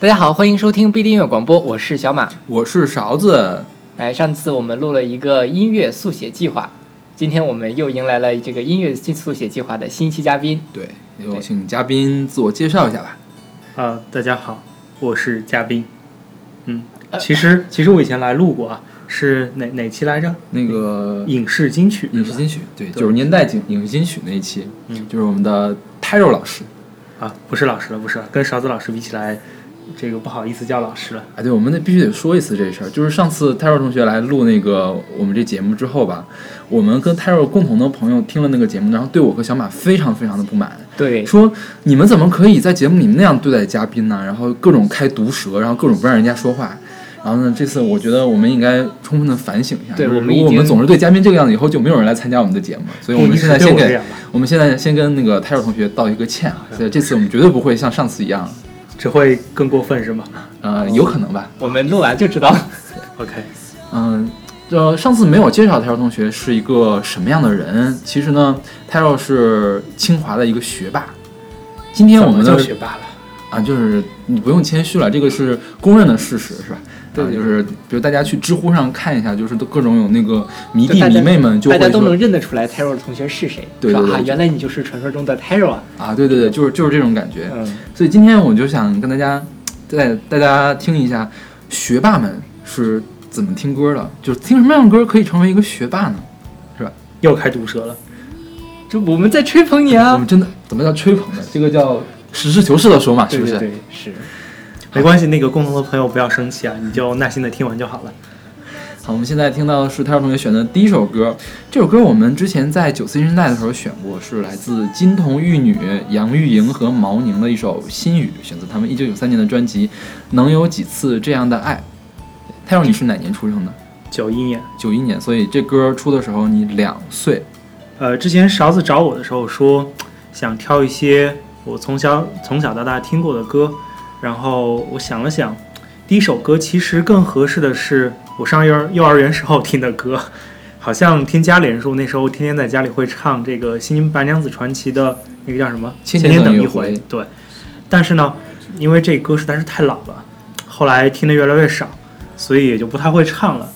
大家好，欢迎收听 B 音乐广播，我是小马。我是勺子，哎，上次我们录了一个音乐速写计划，今天我们又迎来了这个音乐速写计划的新一期嘉宾。对，有请嘉宾自我介绍一下吧。啊，大家好，我是嘉宾。嗯，呃其实其实我以前来录过啊，是哪哪期来着？那个影视金曲，影视金曲，对，对九十年代影影视金曲那一期，嗯就是我们的 Taro 老师。啊，不是老师了，不是了，跟勺子老师比起来，这个不好意思叫老师了。啊，对，我们得必须得说一次这事儿，就是上次 Taro 同学来录那个我们这节目之后吧，我们跟 Taro 共同的朋友听了那个节目，然后对我和小马非常非常的不满，对，说你们怎么可以在节目里面那样对待嘉宾呢？然后各种开毒舌，然后各种不让人家说话。然后呢，这次我觉得我们应该充分的反省一下。对我我们已经们总是对嘉宾这个样子，以后就没有人来参加我们的节目。所以我们现在先给我们现在先跟那个泰若同学道一个歉啊。所以这次我们绝对不会像上次一样，只会更过分是吗呃，有可能吧。我们录完就知道。OK，嗯，呃，上次没有介绍泰尔同学是一个什么样的人。其实呢，泰尔是清华的一个学霸。今天我们就学霸了。啊，就是你不用谦虚了，这个是公认的事实，是吧？对啊，就是比如大家去知乎上看一下，就是都各种有那个迷弟迷妹们就会大家都能认得出来 Taro 同学是谁，对啊，原来你就是传说中的 Taro 啊。啊，对对对，就是就是这种感觉。嗯，所以今天我就想跟大家带大家听一下学霸们是怎么听歌的，就是听什么样的歌可以成为一个学霸呢？是吧又开毒舌了。就我们在吹捧你啊我们。真的怎么叫吹捧呢？这个叫实事求是的说嘛，是不是？对，是。没关系，那个共同的朋友不要生气啊，你就耐心的听完就好了。好，我们现在听到的是泰尔同学选的第一首歌。这首歌我们之前在九四新时代的时候选过，是来自金童玉女杨钰莹和毛宁的一首《心语》，选择他们一九九三年的专辑《能有几次这样的爱》。泰尔，你是哪年出生的？九一年，九一年，所以这歌出的时候你两岁。呃，之前勺子找我的时候说，想挑一些我从小从小到大听过的歌，然后我想了想，第一首歌其实更合适的是我上幼儿幼儿园时候听的歌，好像听家里人说那时候天天在家里会唱这个《新白娘子传奇》的那个叫什么《千年等一等一回对，但是呢，因为这歌实在是太老了，后来听的越来越少，所以也就不太会唱了。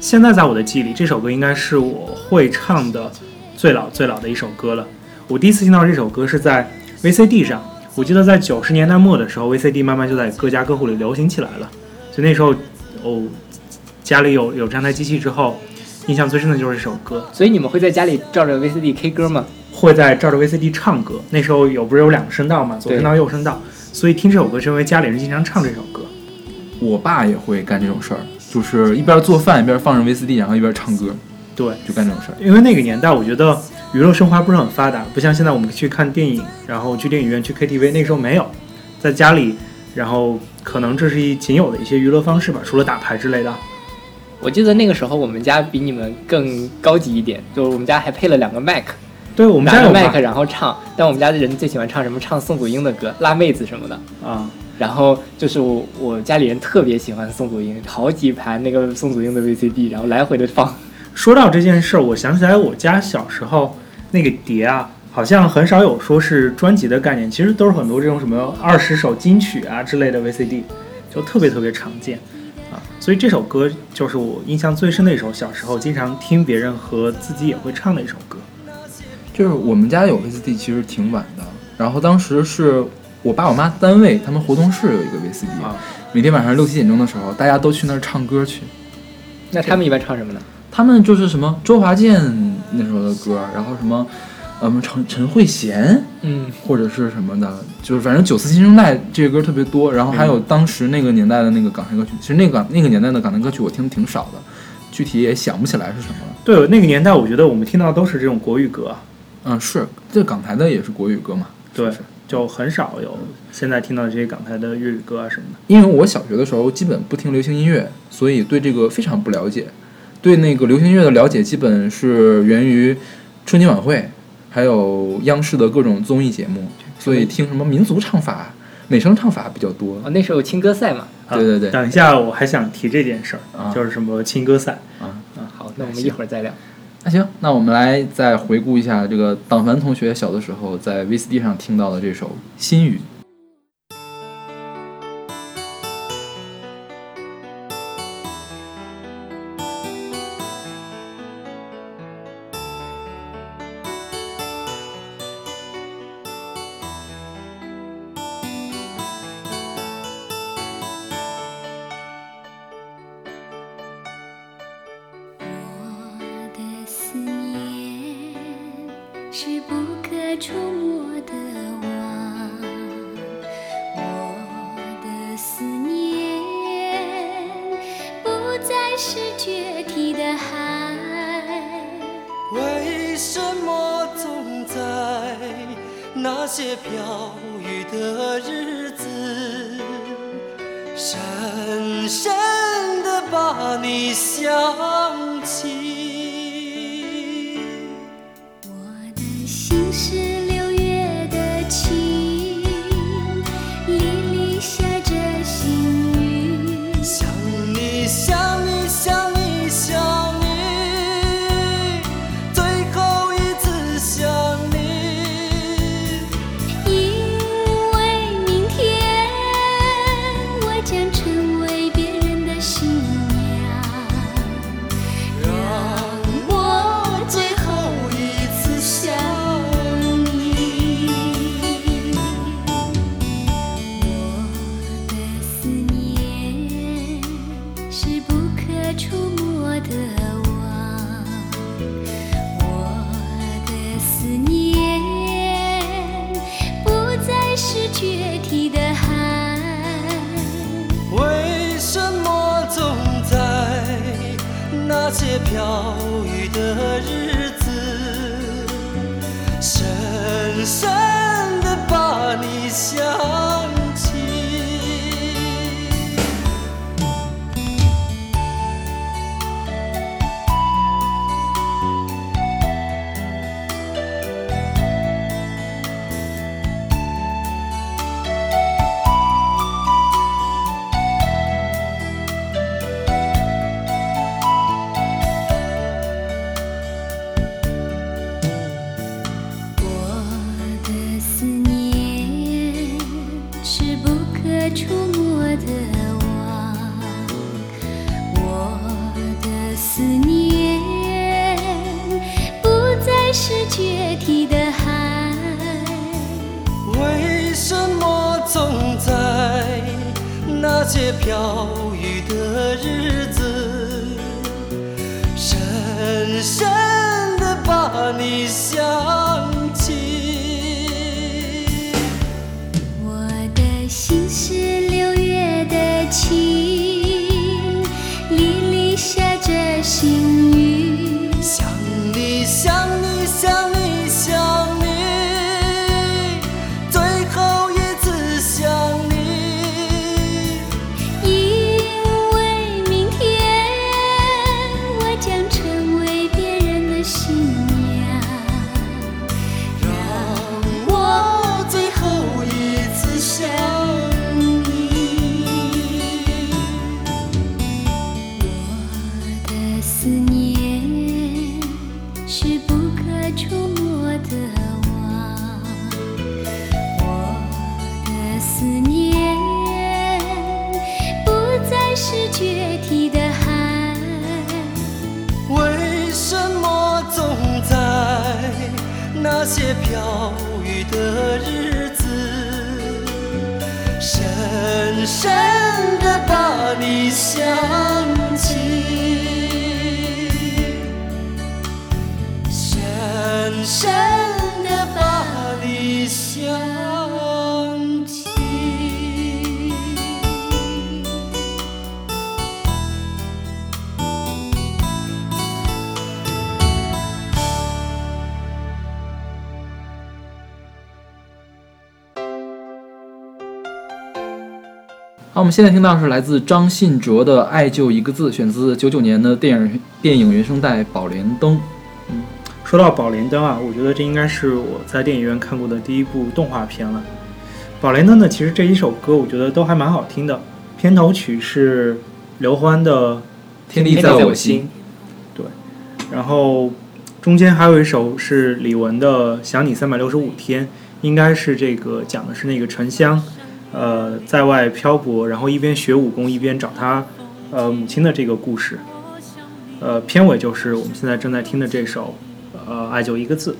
现在在我的记忆里，这首歌应该是我会唱的最老最老的一首歌了。我第一次听到这首歌是在 VCD 上，我记得在九十年代末的时候，VCD 慢慢就在各家各户里流行起来了。所以那时候，哦，家里有有这样台机器之后，印象最深的就是这首歌。所以你们会在家里照着 VCD K 歌吗？会在照着 VCD 唱歌。那时候有不是有两个声道嘛，左声道、右声道，所以听这首歌是因为家里人经常唱这首歌。我爸也会干这种事儿，就是一边做饭一边放着 VCD，然后一边唱歌，对，就干这种事儿。因为那个年代，我觉得娱乐生活不是很发达，不像现在我们去看电影，然后去电影院、去 KTV，那时候没有，在家里，然后可能这是一仅有的一些娱乐方式吧，除了打牌之类的。我记得那个时候我们家比你们更高级一点，就是我们家还配了两个麦克，对我们家有麦克然后唱。但我们家的人最喜欢唱什么？唱宋祖英的歌，辣妹子什么的。啊，然后就是我我家里人特别喜欢宋祖英，好几盘那个宋祖英的 VCD，然后来回的放。说到这件事儿，我想起来我家小时候那个碟啊，好像很少有说是专辑的概念，其实都是很多这种什么二十首金曲啊之类的 VCD，就特别特别常见啊。所以这首歌就是我印象最深的一首，小时候经常听别人和自己也会唱的一首歌。就是我们家有 VCD，其实挺晚的。然后当时是我爸我妈单位，他们活动室有一个 VCD，、啊每天晚上六七点钟的时候，大家都去那儿唱歌去。那他们一般唱什么呢？他们就是什么周华健那时候的歌，然后什么，嗯，陈陈慧娴嗯，或者是什么的，就是反正九四新生代这些歌特别多。然后还有当时那个年代的那个港台歌曲，其实那个那个年代的港台歌曲我听的挺少的，具体也想不起来是什么了。对，那个年代我觉得我们听到都是这种国语歌啊，嗯，是这港台的也是国语歌嘛？对是，就很少有现在听到这些港台的粤语歌啊什么的。因为我小学的时候基本不听流行音乐，所以对这个非常不了解。对那个流行音乐的了解，基本是源于春节晚会，还有央视的各种综艺节目，所以听什么民族唱法、美声唱法比较多。哦，那时候有青歌赛嘛。啊对对对等一下我还想提这件事儿，啊就是什么青歌赛。啊，嗯，好，那我们一会儿再聊。那行，那我们来再回顾一下这个党凡同学小的时候在 VCD 上听到的这首《心语》。触摸的网，我的思念不再是决堤的海。为什么总在那些飘雨的日些飘雨的日子，深深的把你想们现在听到是来自张信哲的《爱就一个字》，选自九九年的电影电影原声带《宝莲灯》。嗯说到《宝莲灯》啊，我觉得这应该是我在电影院看过的第一部动画片了。《宝莲灯》呢，其实这一首歌我觉得都还蛮好听的。片头曲是刘欢的《天地在我心》，对然后中间还有一首是李玟的《想你三百六十五天》，应该是这个讲的是那个沉香，呃，在外漂泊，然后一边学武功一边找他呃母亲的这个故事。呃，片尾就是我们现在正在听的这首呃《爱就一个字》。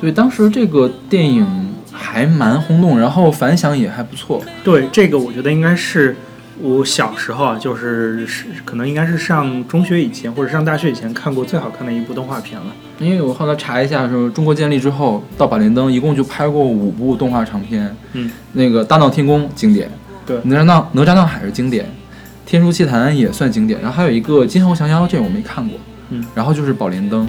对，当时这个电影还蛮轰动，然后反响也还不错。对，这个我觉得应该是我小时候啊，就是是可能应该是上中学以前或者上大学以前看过最好看的一部动画片了。因为我后来查一下，说中国建立之后到宝莲灯一共就拍过五部动画长片，嗯，那个《大闹天宫》经典，对哪吒闹哪吒闹海是经典，《天书奇谭》也算经典，然后还有一个《金猴降妖》，这个我没看过，嗯，然后就是《宝莲灯》，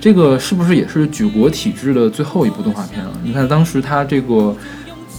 这个是不是也是举国体制的最后一部动画片了？你看当时它这个。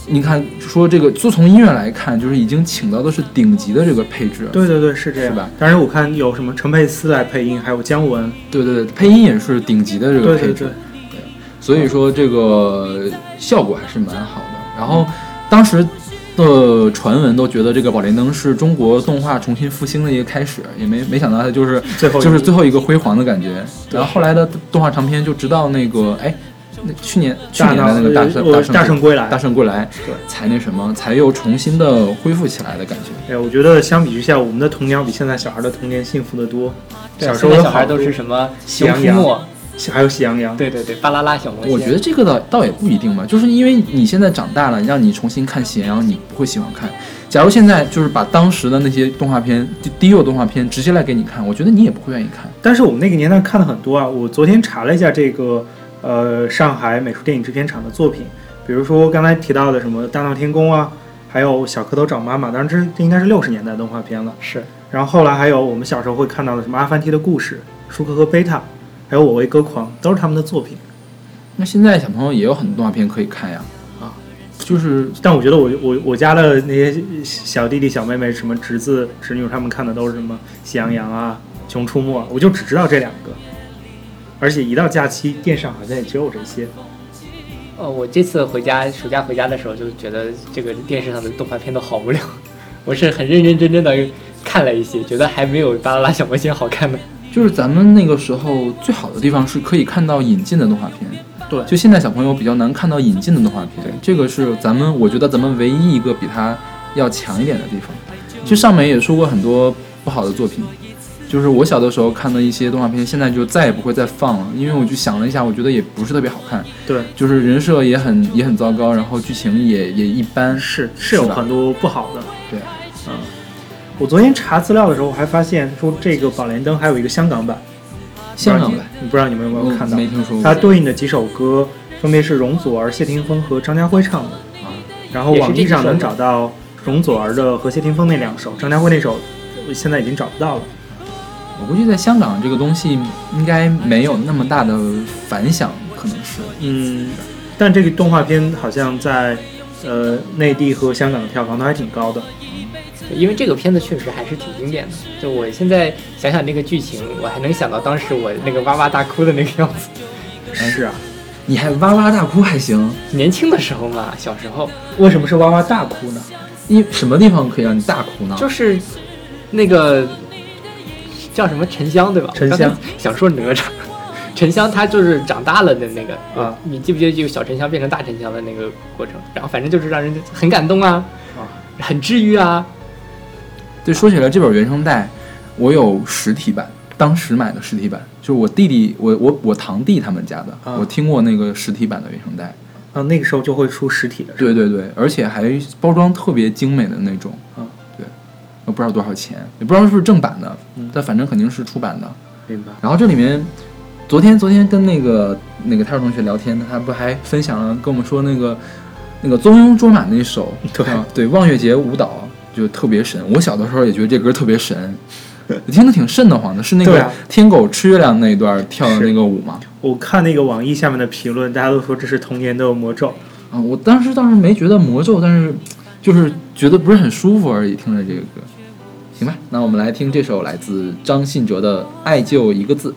你看，说这个，就从音乐来看，就是已经请到的是顶级的这个配置，对对对，是这样是吧？当然我看有什么陈佩斯来配音，还有姜文，对对对，配音也是顶级的这个配置，对对对，所以说这个效果还是蛮好的。然后当时的传闻都觉得这个《宝莲灯》是中国动画重新复兴的一个开始，也没没想到它就是最后就是最后一个辉煌的感觉。然后后来的动画长片就直到那个哎。那去年去年的那个大圣大圣归来大圣归来，对，才那什么，才又重新的恢复起来的感觉。哎，我觉得相比之下，我们的童年比现在小孩的童年幸福的多。小时候小孩都是什么喜羊羊熊出没，还有喜羊羊，对对对，巴啦啦小魔仙。我觉得这个倒倒也不一定吧，就是因为你现在长大了，让你重新看《喜羊羊》，你不会喜欢看。假如现在就是把当时的那些动画片、低低幼动画片直接来给你看，我觉得你也不会愿意看。但是我们那个年代看的很多啊。我昨天查了一下这个，呃，上海美术电影制片厂的作品，比如说刚才提到的什么《大闹天宫》啊，还有《小蝌蚪找妈妈》，当然这这应该是六十年代动画片了。是然后后来还有我们小时候会看到的什么《阿凡提的故事》、《舒克和贝塔》，还有《我为歌狂》，都是他们的作品。那现在小朋友也有很多动画片可以看呀，啊，就是但我觉得我我我家的那些小弟弟小妹妹，什么侄子侄女，他们看的都是什么《喜羊羊》啊、《熊出没》，我就只知道这两个。而且一到假期，电视上好像也只有这些。呃，我这次回家暑假回家的时候，就觉得这个电视上的动画片都好无聊。我是很认认真真的看了一些，觉得还没有《巴啦啦小魔仙》好看的。就是咱们那个时候最好的地方是可以看到引进的动画片。对就现在小朋友比较难看到引进的动画片，这个是咱们我觉得咱们唯一一个比它要强一点的地方。其实上面也说过很多不好的作品，就是我小的时候看的一些动画片，现在就再也不会再放了，因为我就想了一下，我觉得也不是特别好看，对，就是人设也很也很糟糕，然后剧情也也一般。是是有很多不好的。对，嗯，我昨天查资料的时候，我还发现说这个《宝莲灯》还有一个香港版，香港版不知道你们有没有看到？没听说过。它对应的几首歌分别是容祖儿、谢霆锋和张家辉唱的。啊，然后网易上能找到容祖儿的和谢霆锋那两首，张家辉那首现在已经找不到了。我估计在香港这个东西应该没有那么大的反响，可能是。嗯，但这个动画片好像在呃内地和香港的票房都还挺高的。对因为这个片子确实还是挺经典的。就我现在想想那个剧情，我还能想到当时我那个哇哇大哭的那个样子。是啊，你还哇哇大哭还行，年轻的时候嘛，小时候为什么是哇哇大哭呢？因什么地方可以让你大哭呢？就是那个叫什么沉香对吧？沉香想说哪吒。沉香他就是长大了的那个啊，你记不记得这个小沉香变成大沉香的那个过程？然后反正就是让人很感动啊，啊，很治愈啊。对，说起来这本原声带，我有实体版，当时买的实体版，就是我弟弟，我我我堂弟他们家的，啊我听过那个实体版的原声带。啊，那个时候就会出实体的。对对对，而且还包装特别精美的那种。我不知道多少钱，也不知道是不是正版的，嗯但反正肯定是出版的。明白。然后这里面，昨天昨天跟那个那个泰尔同学聊天，他不还分享了跟我们说那个那个宗庸卓玛那首 对啊对望月节舞蹈就特别神。我小的时候也觉得这歌特别神，听得挺瘆得慌的。是那个天狗吃月亮那一段跳的那个舞吗？我看那个网易下面的评论，大家都说这是童年的魔咒。啊，我当时倒是没觉得魔咒，但是就是觉得不是很舒服而已。听着这个歌，行吧，那我们来听这首来自张信哲的《爱就一个字》。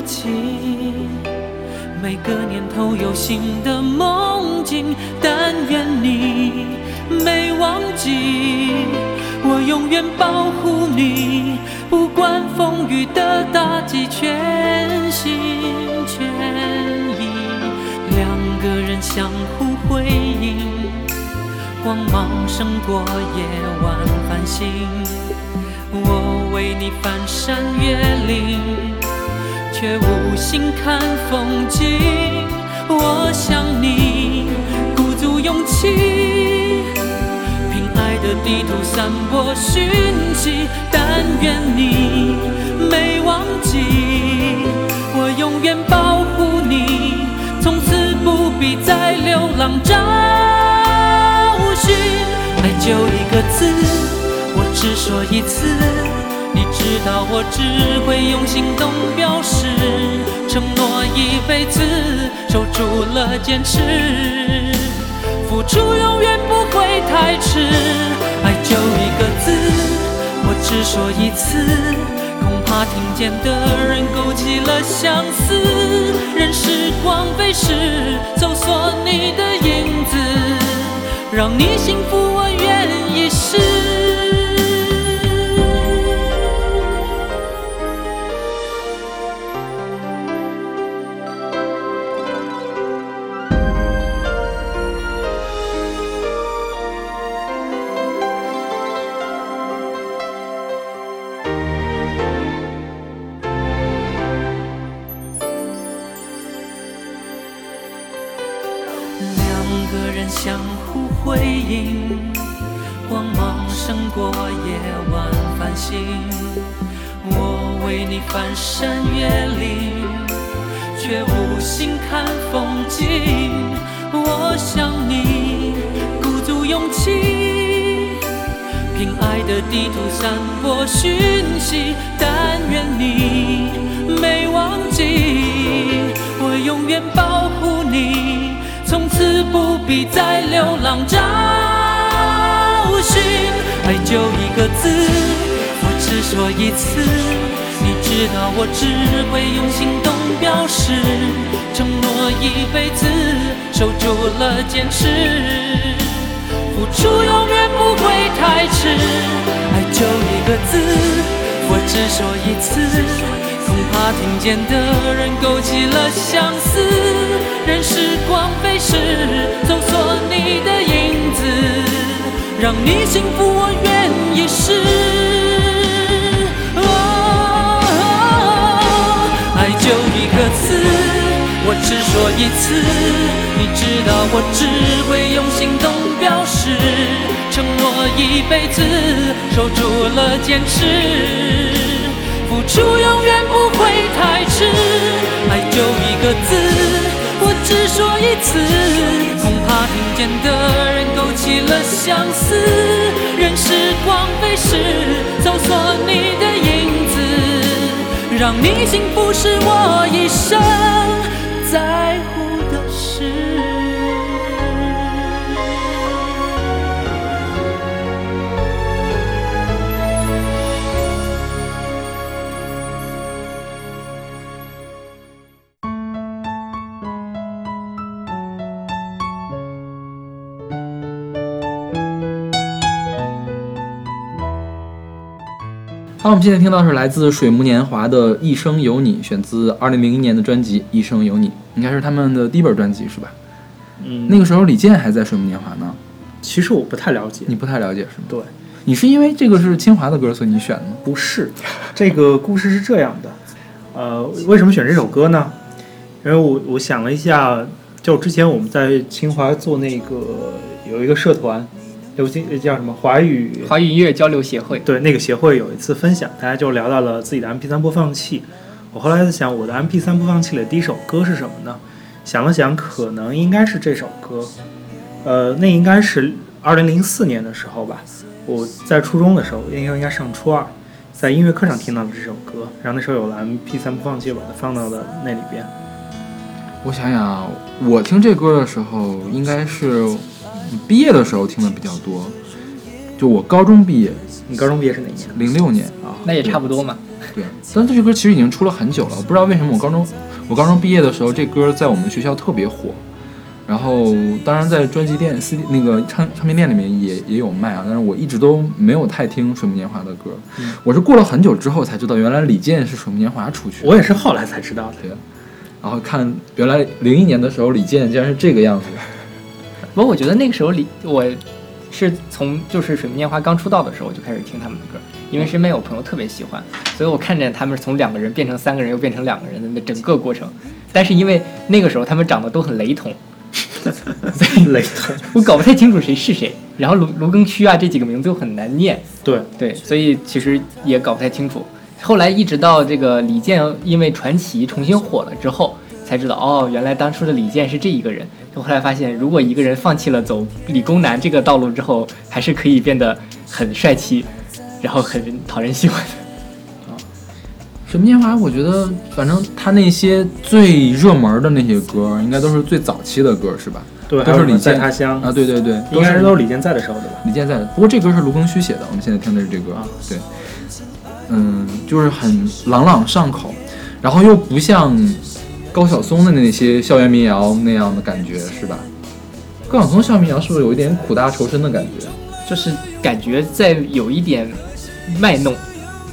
不由己。每个年头有新的梦境，但愿你没忘记，我永远保护你，不管风雨的打击，全心全意。两个人相互辉映，光芒胜过夜晚繁星。我为你翻山越岭。却无心看风景。我想你鼓足勇气，凭爱的地图散播讯息。但愿你没忘记，我永远保护你，从此不必再流浪找寻。爱就一个字，我只说一次。你知道我只会用行动表示，承诺一辈子，守住了坚持，付出永远不会太迟。爱就一个字，我只说一次，恐怕听见的人勾起了相思。任时光飞逝，搜索你的影子，让你幸福，我愿意试。地图散播讯息。但愿你没忘记，我永远保护你。从此不必再流浪找寻，爱就一个字，我只说一次。你知道我只会用行动表示，承诺一辈子，守住了坚持，付出永远不会太迟。爱就一个字，我只说一次。恐怕听见的人勾起了相思，任时光飞逝，搜索你的影子，让你幸福，我愿意试。哦，爱就一个字，我只说一次。你知道我只会用行动表示，承诺一辈子，守住了坚持。付出永远不会太迟，爱就一个字，我只说一次，恐怕听见的人勾起了相思。任时光飞逝，搜索你的影子，让你幸福是我一生在乎好，我们现在听到是来自水木年华的《一生有你》，选自二零零一年的专辑《一生有你》，应该是他们的第一本专辑是吧？嗯，那个时候李健还在水木年华呢，其实我不太了解。你不太了解是吗？对，你是因为这个是清华的歌，所以你选的吗？不是，这个故事是这样的，呃，为什么选这首歌呢？因为我我想了一下，就之前我们在清华做那个有一个社团，流行叫什么华语华语音乐交流协会，对那个协会有一次分享，大家就聊到了自己的 MP3 播放器。我后来在想，我的 MP3 播放器里的第一首歌是什么呢？想了想，可能应该是这首歌。呃，那应该是二零零四年的时候吧，我在初中的时候，应该应该上初二，在音乐课上听到的这首歌，然后那时候有了 MP3 播放器，把它放到了那里边。我想想啊，我听这歌的时候，应该是毕业的时候听的比较多。就我高中毕业，你高中毕业是哪年？零六年，啊，那也差不多嘛。对，但这首歌其实已经出了很久了，我不知道为什么我高中我高中毕业的时候，这歌在我们学校特别火。然后，当然在专辑店、CD 那个唱唱片店里面也也有卖啊，但是我一直都没有太听水木年华的歌。我是过了很久之后才知道，原来李健是水木年华出去。我也是后来才知道的。对，然后看原来零一年的时候，李健竟然是这个样子。不过我觉得那个时候李我是从就是水木年华刚出道的时候我就开始听他们的歌，因为身边有朋友特别喜欢，所以我看见他们从两个人变成三个人又变成两个人的那整个过程。但是因为那个时候他们长得都很雷同，雷同。我搞不太清楚谁是谁。然后卢卢庚戌啊这几个名字又很难念，对对，所以其实也搞不太清楚。后来一直到这个李健因为传奇重新火了之后，才知道哦，原来当初的李健是这一个人。就后来发现，如果一个人放弃了走理工男这个道路之后，还是可以变得很帅气，然后很讨人喜欢的。水木年华，我觉得反正他那些最热门的那些歌，应该都是最早期的歌，是吧？对，都是李健在他乡啊，对对对，应该是都是李健在的时候的吧？李健在的。不过这歌是卢庚戌写的，我们现在听的是这歌，啊对，嗯，就是很朗朗上口，然后又不像高晓松的那些校园民谣那样的感觉，是吧？高晓松校园民谣是不是有一点苦大仇深的感觉？就是感觉在有一点卖弄。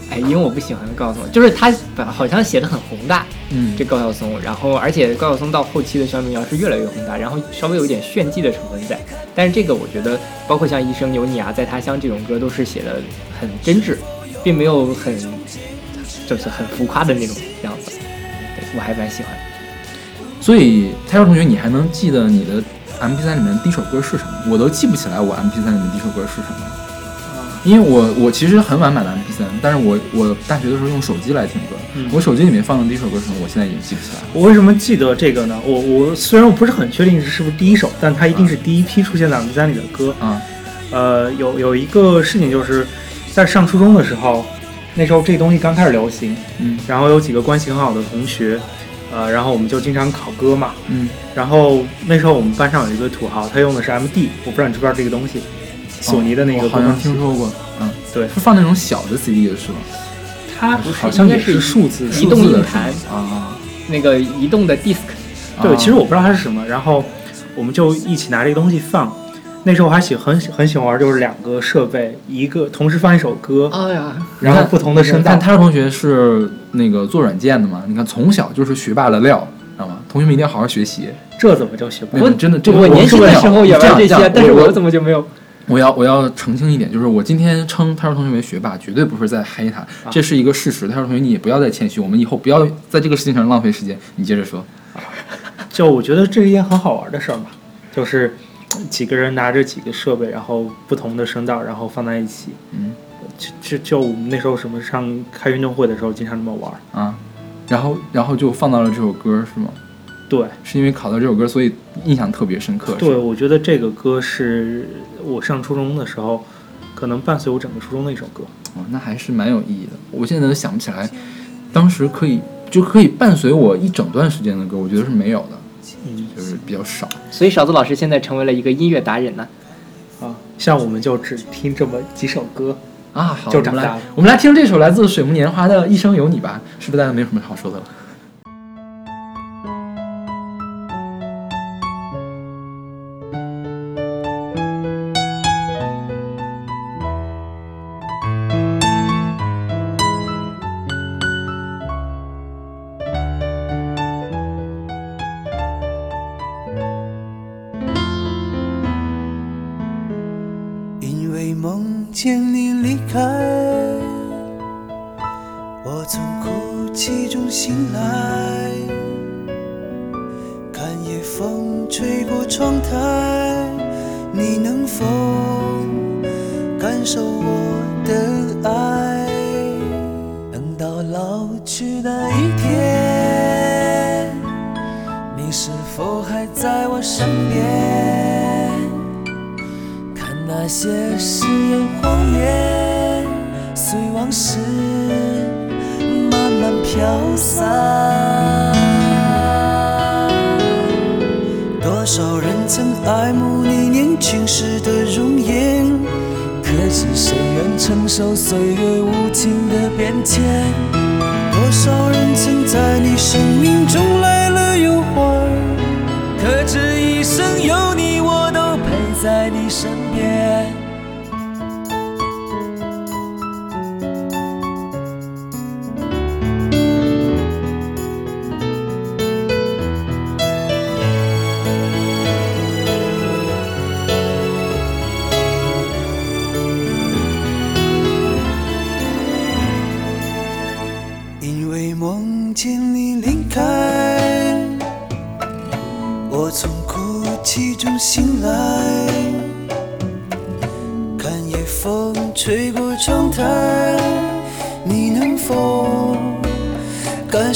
哎，因为我不喜欢高晓松，就是他好像写的很宏大，嗯这高晓松，然后而且高晓松到后期的校园民谣是越来越宏大，然后稍微有一点炫技的成分在。但是这个我觉得，包括像《一生有你》啊，《在他乡》这种歌，都是写的很真挚，并没有很就是很浮夸的那种样子。对我还蛮喜欢。所以泰少同学，你还能记得你的 M P 三里面第一首歌是什么？我都记不起来我 M P 三里面第一首歌是什么。因为我我其实很晚买的 M P 三，但是我我大学的时候用手机来听歌，嗯我手机里面放的第一首歌是什么，我现在已经记不起来了。我为什么记得这个呢？我我虽然我不是很确定是不是第一首，但它一定是第一批出现在 MP 三里的歌。啊，呃，有有一个事情就是在上初中的时候，那时候这东西刚开始流行，嗯然后有几个关系很好的同学，呃，然后我们就经常考歌嘛。嗯，然后那时候我们班上有一个土豪，他用的是 MD，我不知道你知不知道这个东西，索尼的那个我好像听，说过，嗯，对是放那种小的 CD 的是吗？它不是好像该是数字移动硬盘啊那个移动的 disk，啊，对，其实我不知道它是什么，然后我们就一起拿这个东西放。那时候我还喜很喜很喜欢玩，就是两个设备，一个同时放一首歌，哎呀，然后不同的声道但。他说同学是那个做软件的嘛？你看从小就是学霸的料，知道吗？同学们一定要好好学习。这怎么叫学不那会？个真的，这个我年轻的时候也玩这些，但是我我怎么就没有？我要我要澄清一点，就是我今天称他说同学为学霸，绝对不是在黑他，这是一个事实。他说同学，你也不要再谦虚，我们以后不要在这个事情上浪费时间。你接着说。就我觉得这是一件很好玩的事儿嘛，就是几个人拿着几个设备，然后不同的声道，然后放在一起。嗯就就就我们那时候什么上开运动会的时候，经常这么玩。啊，然后然后就放到了这首歌是吗？对是因为考到这首歌，所以印象特别深刻。是对，我觉得这个歌是我上初中的时候，可能伴随我整个初中的一首歌。哦，那还是蛮有意义的。我现在都想不起来，当时可以就可以伴随我一整段时间的歌，我觉得是没有的，比较少。所以勺子老师现在成为了一个音乐达人呢。啊，像我们就只听这么几首歌。啊，好，我们来就长大了我们来听这首来自水木年华的《一生有你》吧，是不是大家没有什么好说的了？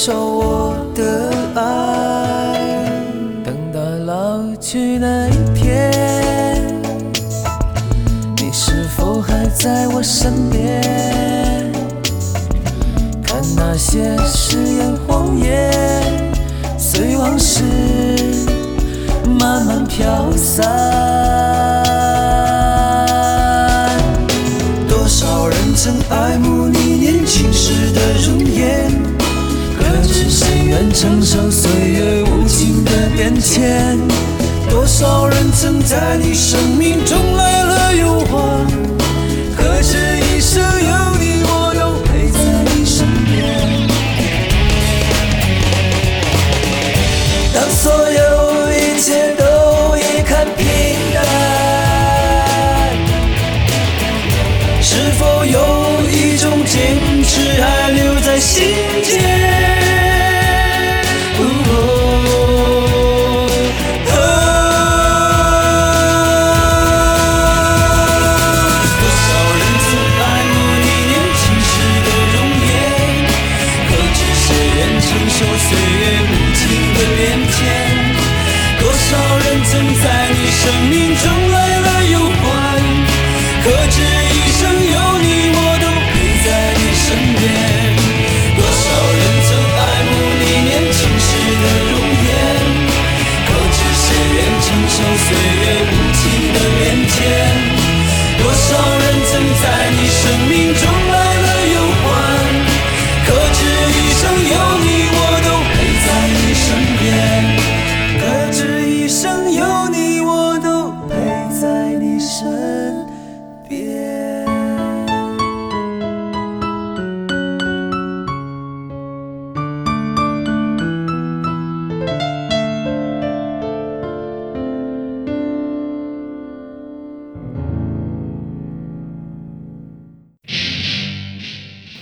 受我的爱？等到老去那一天，你是否还在我身边？看那些誓言谎言，随往事慢慢飘散。多少人曾爱慕你年轻时的容颜，谁愿承受岁月无情的变迁？多少人曾在你生命中来了又还，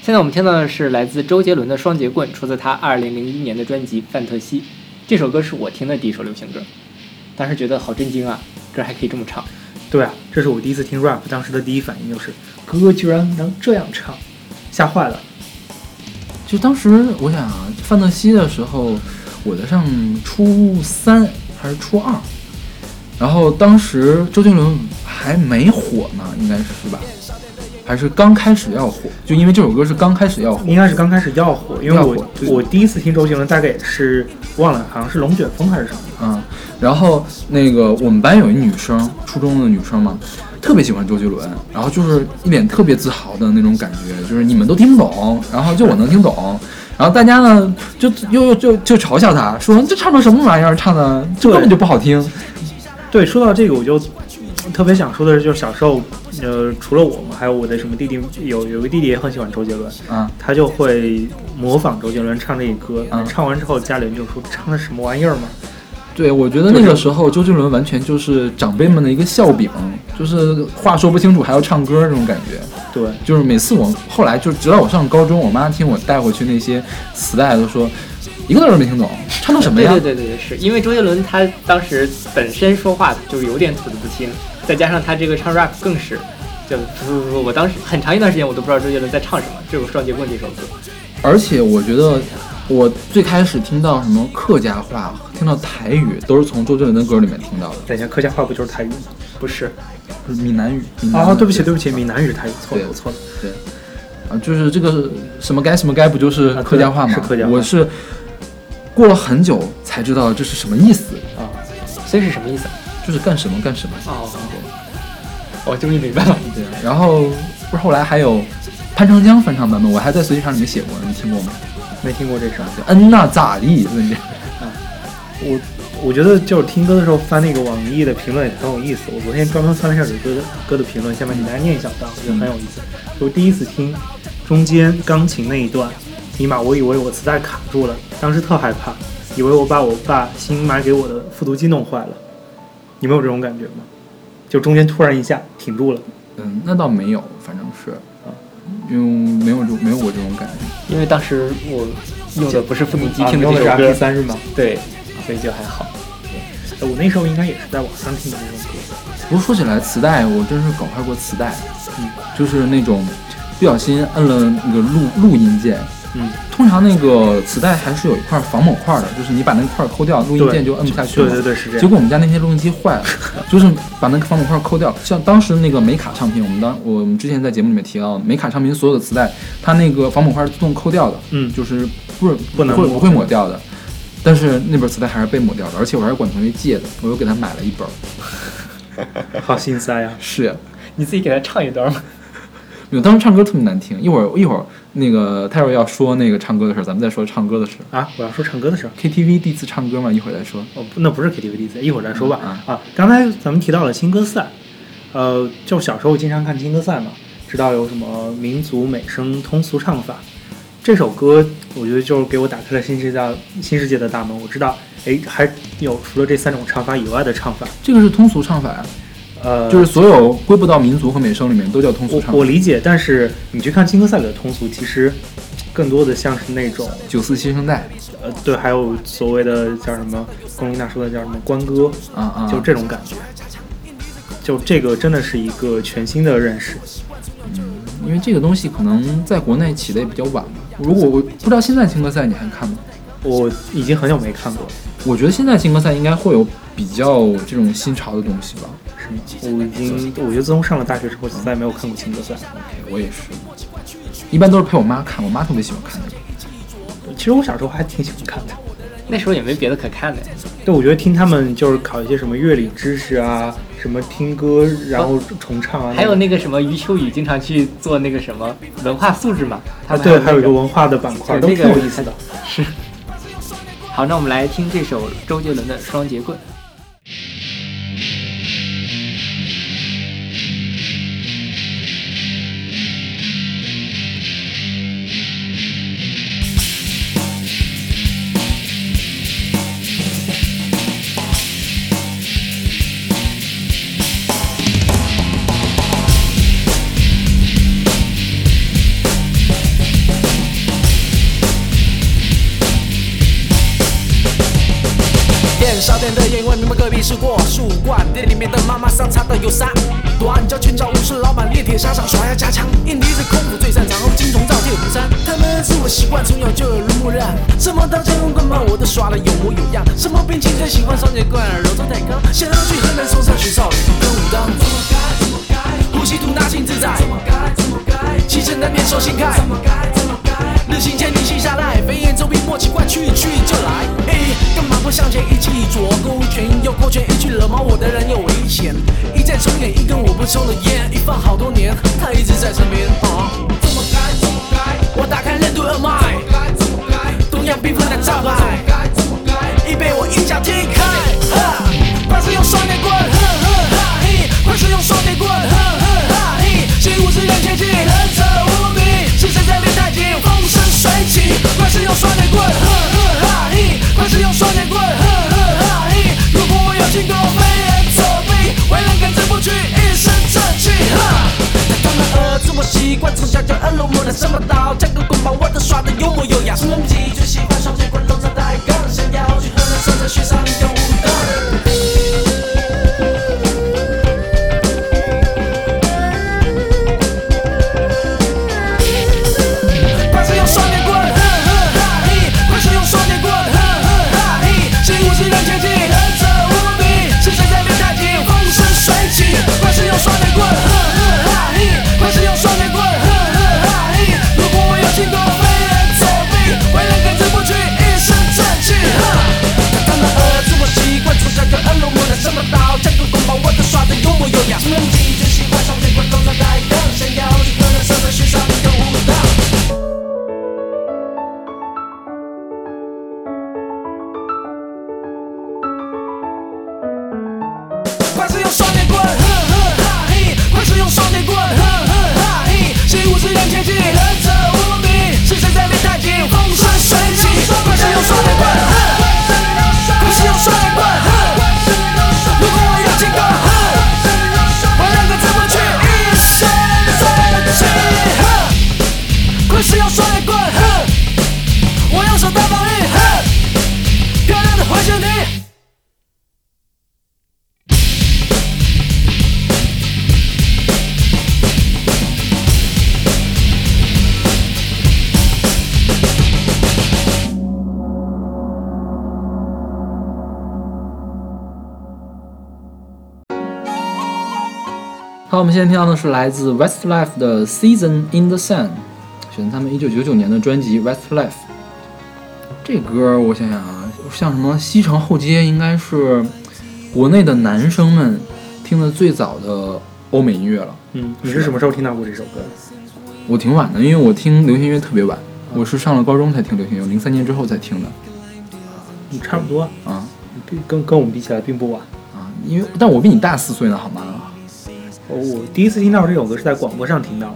现在我们听到的是来自周杰伦的《双截棍》，出自他2001年的专辑《范特西》。这首歌是我听的第一首流行歌，当时觉得好震惊啊，歌还可以这么唱。对啊，这是我第一次听 rap，当时的第一反应就是歌居然能这样唱，吓坏了。就当时我想啊，范特西的时候，我在上初三还是初二，然后当时周杰伦还没火呢，应该是吧？还是刚开始要火？就因为这首歌是刚开始要火，应该是刚开始要火，因为我我第一次听周杰伦大概也是忘了，好像是龙卷风还是什么。嗯，然后那个我们班有一女生，初中的女生嘛，特别喜欢周杰伦，然后就是一脸特别自豪的那种感觉，就是你们都听不懂，然后就我能听懂，然后大家呢就又又就就嘲笑他，说这唱的什么玩意儿，唱的这根本就不好听。对，说到这个，我就特别想说的是，就是小时候，呃，除了我们，还有我的什么弟弟，有有个弟弟也很喜欢周杰伦，嗯，他就会模仿周杰伦唱这个歌，嗯唱完之后家里人就说唱的什么玩意儿嘛。对，我觉得那个时候周杰伦完全就是长辈们的一个笑柄，就是话说不清楚还要唱歌那种感觉。对，就是每次我后来就直到我上高中，我妈听我带回去那些磁带都说一个字儿都没听懂，唱的什么呀？对对对对，是因为周杰伦他当时本身说话就有点吐字不清，再加上他这个唱 rap 更是，就不不不，我当时很长一段时间我都不知道周杰伦在唱什么，这首《双截棍》这首歌。而且我觉得我最开始听到什么客家话，听到台语，都是从周杰伦的歌里面听到的，等一下，客家话不就是台语吗？不是，就是闽南语。啊，的对不起对不起，闽南语是台语，错了我错了。对，啊，就是这个什么该什么该，不就是啊客家话吗？是客家话我是过了很久才知道这是什么意思，啊，所以是什么意思？就是干什么干什么。哦，我终于明白了。对，然后不是后来还有潘长江翻唱版本，我还在随机场里面写过，你听过吗？没听过这首。叫嗯呐咋地？问这我我觉得就是听歌的时候翻那个网易的评论也很有意思。我昨天专门翻了一下这首歌的歌的评论，下面给大家念一小段，我觉得很有意思。我第一次听中间钢琴那一段，尼玛，我以为我磁带卡住了，当时特害怕，以为我把我爸新买给我的复读机弄坏了。你们有这种感觉吗？就中间突然一下停住了。嗯，那倒没有，反正是啊，因为没有这没有过这种感觉。因为当时我用的不是复读机听的这首歌，三是吗？对，所以就还好。呃我那时候应该也是在网上听的这种歌。不过说起来，磁带我真是搞坏过磁带，嗯，就是那种不小心摁了那个录录音键，嗯，通常那个磁带还是有一块防某块的，就是你把那块抠掉，录音键就摁不下去了。对对对，是这样。结果我们家那些录音机坏了，就是把那个防某块抠掉。像当时那个美卡唱片，我们当我们之前在节目里面提到，美卡唱片所有的磁带，它那个防某块是自动抠掉的，嗯就是不是不能不会抹掉的。但是那本磁带还是被抹掉的，而且我还是管同学借的，我又给他买了一本。好心塞呀、是呀，你自己给他唱一段吗？因为当时唱歌特别难听。一会儿一会儿那个泰瑞要说那个唱歌的事儿，咱们再说唱歌的事儿。啊！我要说唱歌的事儿。KTV 第一次唱歌嘛，一会儿再说。哦，那不是 KTV 第一次，一会儿再说吧。嗯啊，刚才咱们提到了青歌赛，呃，就小时候经常看青歌赛嘛，知道有什么民族美声通俗唱法。这首歌我觉得就是给我打开了新世界新世界的大门。我知道，哎，还有除了这三种唱法以外的唱法。这个是通俗唱法呀，呃，就是所有归不到民族和美声里面都叫通俗我唱法。我理解，但是你去看青歌赛里的通俗，其实更多的像是那种九四新生代呃，对，还有所谓的叫什么，龚琳娜说的叫什么官歌，啊啊，就这种感觉。就这个真的是一个全新的认识。嗯因为这个东西可能在国内起的也比较晚吧。如果我不知道现在青歌赛你还看吗？我已经很久没看过了，我觉得现在青歌赛应该会有比较这种新潮的东西吧。我已经，我觉得自从上了大学之后，就再也没有看过情歌赛。OK，我也是，一般都是陪我妈看，我妈特别喜欢看这个。其实我小时候还挺喜欢看的。那时候也没别的可看的呀。对，我觉得听他们就是考一些什么乐理知识啊，什么听歌然后重唱啊，还有那个什么余秋雨经常去做那个什么文化素质嘛，他啊，对，还有一个文化的板块，都挺有意思的。是。好，那我们来听这首周杰伦的《双截棍》。烧店的烟味，明白隔壁是过树冠。店里面的妈妈桑擦的有三？短脚拳脚武士老板，练铁沙场耍呀家常。印尼是空腹最擅长，金钟罩铁虎山。他们是我习惯，从小就耳濡目染。什么刀枪棍棍棒，我都耍的有模有样。什么兵器最喜欢双截棍，柔中带刚。想要去河南嵩山学少林跟武当。怎么该怎么该？呼吸吐纳心自在。怎么该怎么该？气沉丹田手心开。怎么该怎么该？日行千里行下来，飞檐走壁莫奇怪，去去就来。嘿，干嘛不向前一起左勾拳右勾拳，一去惹毛我的人有危险。一再重演一根我不抽的烟，一放好多年，他一直在身边。啊，怎么该怎么该？我打开任督二脉，怎么该怎么该？东洋病夫的招牌，怎么该怎么该？已被我一脚踢开。哈，快使用双截棍，呵呵哈嘿，快使用双截棍，呵呵哈嘿，习武之人切记，忍水起，快是用双截棍，呵呵哈嘿，快是用双截棍，呵呵哈嘿，如果我有经过飞檐走壁，为人根治不屈，一身正气，哈。他们儿子我习惯，从小就耳濡目染，什么刀架个棍棒，我都耍得有模有样。什么最喜欢双截棍，龙藏带杠，想要去河南省城学上一个武当。好，我们现在听到的是来自 Westlife 的《Season in the Sun》，选自他们一九九九年的专辑《Westlife》。这歌我想想啊，像什么西城后街，应该是国内的男生们听的最早的欧美音乐了。嗯，你是什么时候听到过这首歌？我挺晚的，因为我听流行音乐特别晚，我是上了高中才听流行音乐，零三年之后才听的你，差不多，啊比跟跟我们比起来并不晚。啊，因为但我比你大四岁呢，好吗？哦我第一次听到这首歌是在广播上听到的，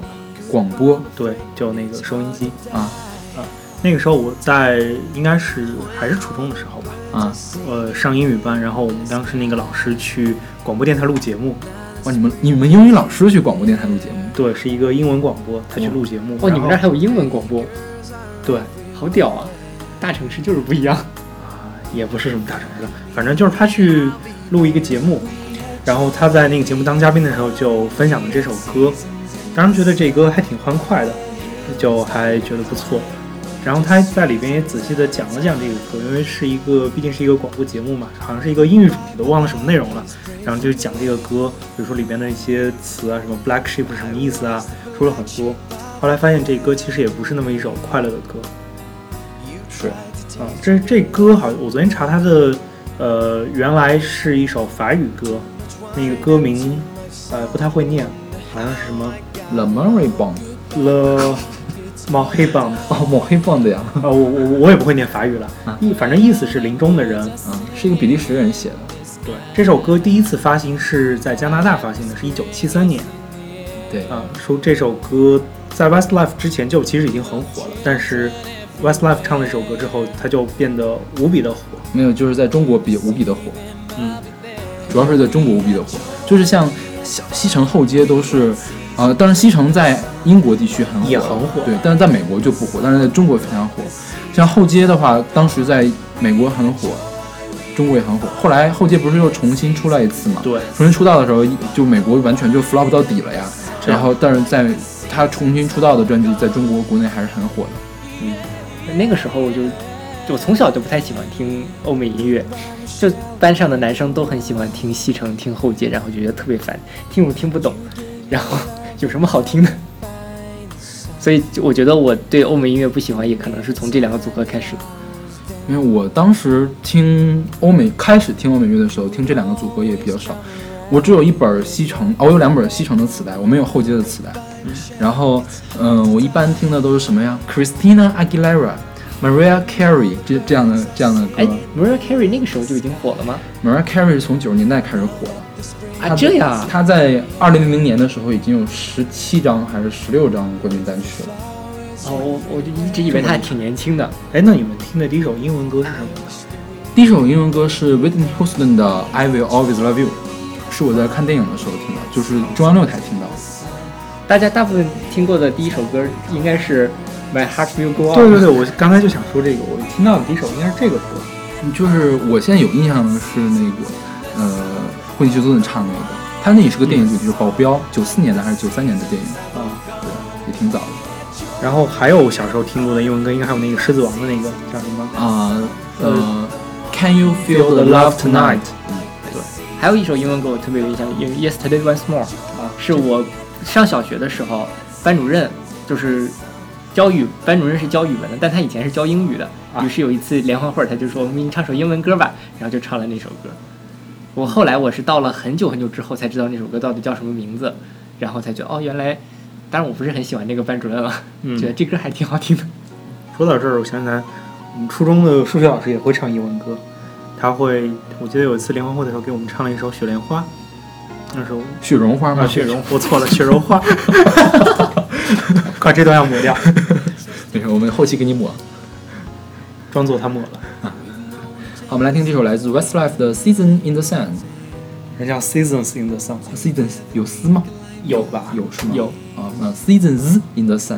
广播对，就那个收音机。啊啊那个时候我在应该是还是初中的时候吧，啊，呃，上英语班，然后我们当时那个老师去广播电台录节目，哇，你们你们英语老师去广播电台录节目，对，是一个英文广播，他去录节目。哦，你们这儿还有英文广播，对，好屌啊！大城市就是不一样啊。也不是什么大城市，反正就是他去录一个节目，然后他在那个节目当嘉宾的时候就分享了这首歌，当时觉得这歌还挺欢快的，就还觉得不错。然后他在里边也仔细的讲了讲这个歌，因为是一个毕竟是一个广播节目嘛，好像是一个英语主题的，忘了什么内容了。然后就讲这个歌，比如说里边的一些词啊，什么 black sheep 是什么意思啊，说了很多。后来发现这歌其实也不是那么一首快乐的歌，是啊，这这歌好，我昨天查它的，呃，原来是一首法语歌，那个歌名，呃，不太会念，好像是什么？The Murray Bond Le m o h i b a n 哦，抹黑 Bond 呀，啊，我我我也不会念法语了啊，意反正意思是林中的人。啊，是一个比利时人写的，对，这首歌第一次发行是在加拿大发行的，是一九七三年。对。啊，说这首歌在 Westlife 之前就其实已经很火了，但是 Westlife 唱了这首歌之后，它就变得无比的火。没有，就是在中国比无比的火，嗯，主要是在中国无比的火，就是像西西城后街都是，呃，当然西城在英国地区很火，也很火对，但是在美国就不火，但是在中国非常火。像后街的话，当时在美国很火，中国也很火。后来后街不是又重新出来一次嘛？对，重新出道的时候，就美国完全就 flop 到底了呀。然后，但是在他重新出道的专辑，在中国国内还是很火的。嗯那个时候我就，我从小就不太喜欢听欧美音乐，就班上的男生都很喜欢听西城、听后街，然后就觉得特别烦，听我听不懂，然后有什么好听的？所以我觉得我对欧美音乐不喜欢，也可能是从这两个组合开始的。因为我当时听欧美，开始听欧美乐的时候，听这两个组合也比较少。我只有一本西城，哦，我有两本西城的磁带，我没有后街的磁带。然后，嗯、我一般听的都是什么呀？Christina Aguilera、Mariah Carey 这这样的这样的歌。哎，Mariah Carey 那个时候就已经火了吗？Mariah Carey 是从九十年代开始火的。啊，这样啊，他在二零零零年的时候已经有十七张还是十六张冠军单曲了。哦，我我就一直以为他还挺年轻的。哎，那你们听的第一首英文歌是什么呢？第一首英文歌是 Whitney Houston 的《I Will Always Love You》，是我在看电影的时候听的，就是中央六台听到的。大家大部分听过的第一首歌应该是《My Heart Will Go On》。对对对，我刚才就想说这个，我听到的第一首应该是这个歌。就是我现在有印象的是那个，呃，惠妮休斯顿唱那个，他那也是个电影主题，就是《保镖》，九四年的还是九三年的电影，啊，对，也挺早的然后还有小时候听过的英文歌，应该还有那个《狮子王》的那个叫什么？啊。呃，Can you feel the love tonight？嗯，对，还有一首英文歌我特别有印象，《Yesterday Once More》啊，是我上小学的时候，班主任就是教语班主任是教语文的，但他以前是教英语的。啊于是有一次联欢会，他就说我们给你唱首英文歌吧，然后就唱了那首歌。我后来我是到了很久很久之后才知道那首歌到底叫什么名字，然后才觉得哦，原来，当然我不是很喜欢那个班主任了，嗯觉得这歌还挺好听的。说到这儿，我想起来，我们初中的数学老师也会唱英文歌，他会，我记得有一次联欢会的时候给我们唱了一首《雪莲花》，那首雪绒花吗？啊雪绒，我错了，雪绒花，快这段要抹掉，没事，我们后期给你抹。装作他抹了，好，我们来听这首来自 Westlife 的《Season in the Sun》。人叫 Seasons in the Sun Seasons 有丝吗？有吧？有是吗？有啊，那 Seasons in the Sun。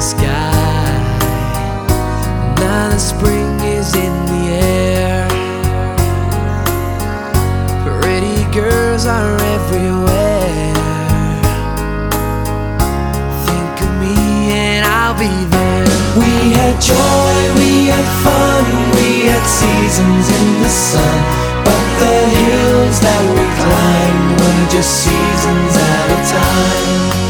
sky. Now the spring is in the air. Pretty girls are everywhere. Think of me and I'll be there. We had joy, we had fun, we had seasons in the sun. But the hills that we climbed were just seasons at a time.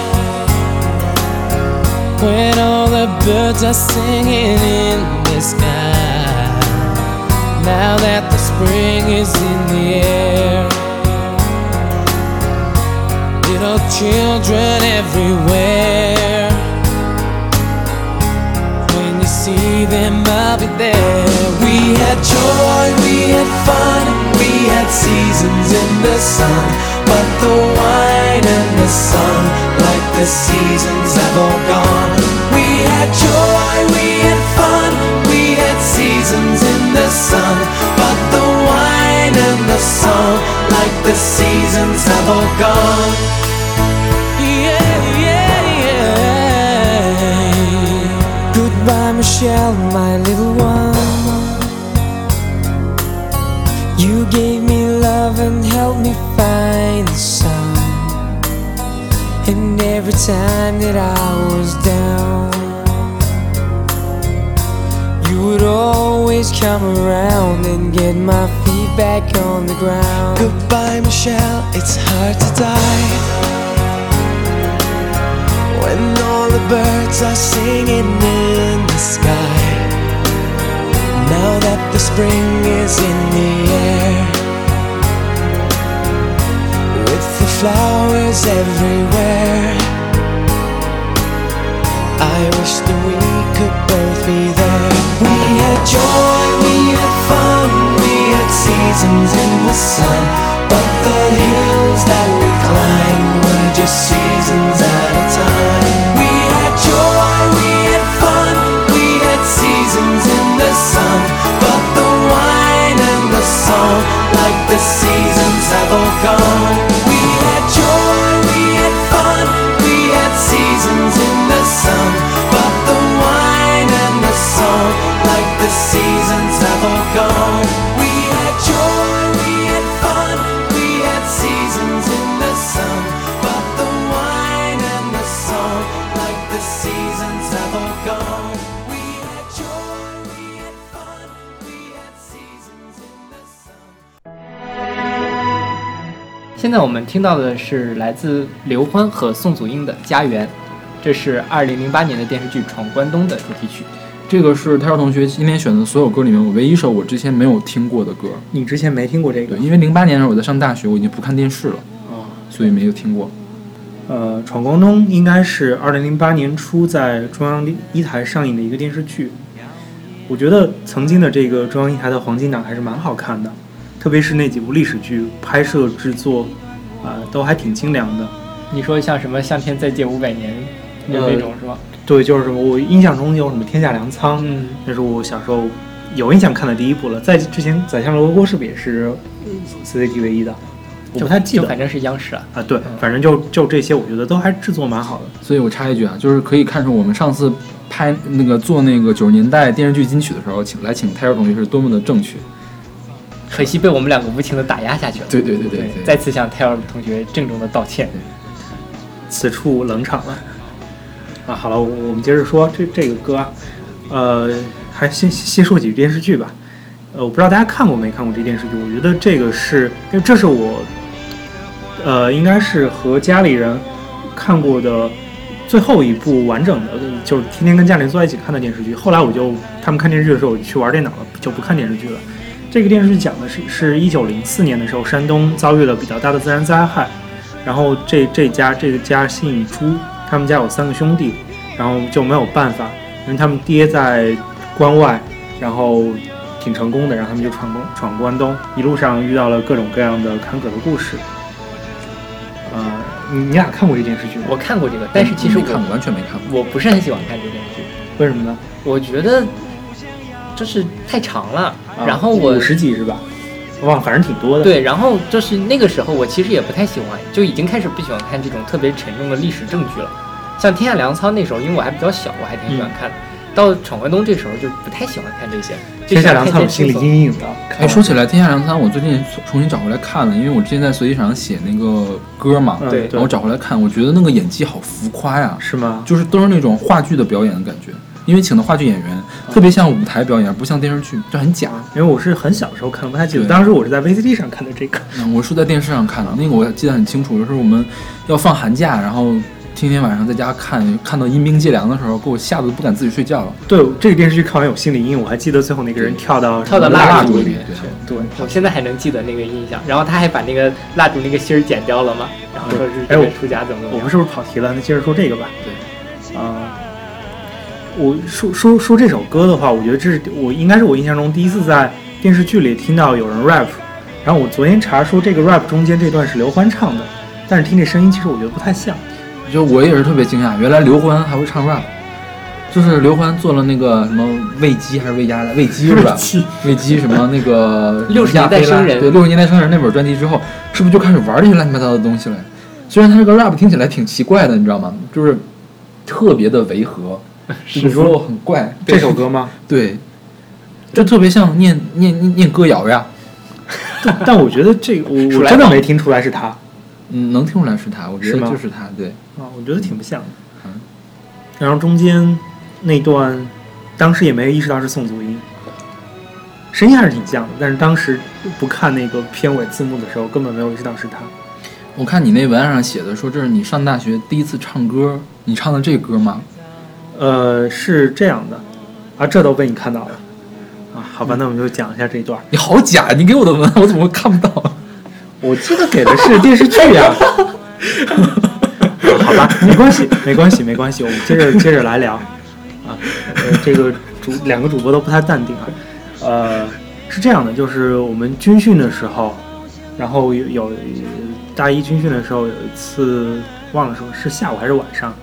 When all the birds are singing in the sky. Now that the spring is in the air. Little children everywhere. When you see them, I'll be there. We had joy, we had fun, we had seasons in the sun. But the wine and the sun, the seasons, have all gone. We had joy, we had fun, we had seasons in the sun. But the wine and the song, like the seasons, have all gone. Yeah, yeah, yeah. Goodbye, Michelle, my little one. You gave me love and helped me And every time that I was down, you would always come around and get my feet back on the ground. Goodbye, Michelle, it's hard to die. When all the birds are singing in the sky. Now that the spring is in the air. Flowers everywhere. I wish that we could both be there. We had joy, we had fun, we had seasons in the sun. But the hills that we climbed were just seasons at a time. We had joy, we had fun, we had seasons in the sun. But the wine and the song, like the seasons, have all gone. 现在我们听到的是来自刘欢和宋祖英的《家园》，这是二零零八年的电视剧《闯关东》的主题曲。这个是泰少同学今天选的所有歌里面我唯一一首我之前没有听过的歌。你之前没听过这个对，？因为零八年的时候我在上大学，我已经不看电视了，哦，所以没有听过。呃，《闯关东》应该是二零零八年初在中央一台上映的一个电视剧。我觉得曾经的这个中央一台的黄金档还是蛮好看的，特别是那几部历史剧拍摄制作，啊、都还挺精良的。你说像什么《向天再借五百年》就呃那种是吧？对，就是什么我印象中有什么《天下粮仓》，嗯，那是我小时候有印象看的第一部了。在之前《宰相刘罗锅》是不是也是 CCTV 一的？我不太记得就反正是央视啊。啊。对，反正就就这些，我觉得都还制作蛮好的。所以我插一句啊，就是可以看出我们上次拍那个做那个九十年代电视剧金曲的时候，请来请泰少同学是多么的正确。可惜被我们两个无情的打压下去了。对对对对对再次向泰尔同学郑重的道歉。此处冷场了。啊，好了，我我们接着说这这个歌啊，呃，还先先说几句电视剧吧。呃，我不知道大家看过没看过这电视剧，我觉得这个是，因为这是我，呃，应该是和家里人看过的最后一部完整的，就是天天跟家里人坐在一起看的电视剧。后来我就他们看电视剧的时候，我就去玩电脑了，就不看电视剧了。这个电视剧讲的是是一九零四年的时候，山东遭遇了比较大的自然灾害，然后这这家这个家姓朱，他们家有三个兄弟，然后就没有办法，因为他们爹在关外，然后挺成功的，然后他们就闯关闯关东，一路上遇到了各种各样的坎坷的故事。呃，你你俩看过这电视剧吗？我看过这个，但是其实没看完全没看过。我不是很喜欢看这电视剧，为什么呢？我觉得就是太长了，啊然后我五十集是吧？哇，反正挺多的。，对，然后就是那个时候我其实也不太喜欢，就已经开始不喜欢看这种特别沉重的历史正剧了。像《天下粮仓》那时候，因为我还比较小，我还挺喜欢看的。到《闯关东》这时候就不太喜欢看这些，天下粮仓有心理阴影的。哎，说起来，《天下粮仓》，我最近重新找回来看了，因为我之前在随机场写那个歌嘛，嗯对然后找回来看，我觉得那个演技好浮夸呀，是吗？就是都是那种话剧的表演的感觉，因为请的话剧演员特别像舞台表演，而不像电视剧，就很假。因为我是很小的时候看的，不太记得。当时我是在 VCD 上看的这个。嗯，我是在电视上看的，那个我记得很清楚，就是我们要放寒假，然后天天晚上在家看，看到阴兵借粮的时候，给我吓得都不敢自己睡觉了。对，这个电视剧看完有心理阴影，我还记得最后那个人跳到跳到蜡烛里烛里。对对，我现在还能记得那个印象。然后他还把那个蜡烛那个芯儿剪掉了嘛，然后说是出家怎么怎么样。我们是不是跑题了？那接着说这个吧。对，啊、我说说说这首歌的话，我觉得这是我应该是我印象中第一次在电视剧里听到有人 rap。然后我昨天查说这个 rap 中间这段是刘欢唱的，但是听这声音其实我觉得不太像。就我也是特别惊讶，原来刘欢还会唱 rap，就是刘欢做了那个什么喂鸡还是喂鸭的，喂鸡是吧？喂鸡什么那个 六十年代生人对，六十年代生人那本专辑之后，是不是就开始玩这些乱七八糟的东西了？虽然他这个 rap 听起来挺奇怪的，你知道吗？就是特别的违和，这个说 flow 很怪。这首歌吗？对，就特别像念念念念歌谣呀。但我觉得这个我我真的没听出来是他嗯，能听出来是他，我觉得就是他。对，啊，我觉得挺不像的。嗯然后中间那段，当时也没意识到是宋祖英，声音还是挺像的，但是当时不看那个片尾字幕的时候，根本没有意识到是他。我看你那文案上写的说这是你上大学第一次唱歌，你唱的这歌吗？呃，是这样的，啊，这都被你看到了，啊，好吧，那我们就讲一下这一段。你好假！你给我的文案我怎么会看不到？我记得给的是电视剧呀、好吧，没关系，没关系，没关系，我们接着接着来聊啊。呃，这个主两个主播都不太淡定啊。呃，是这样的，就是我们军训的时候，然后有有大一军训的时候有一次忘了说是下午还是晚上，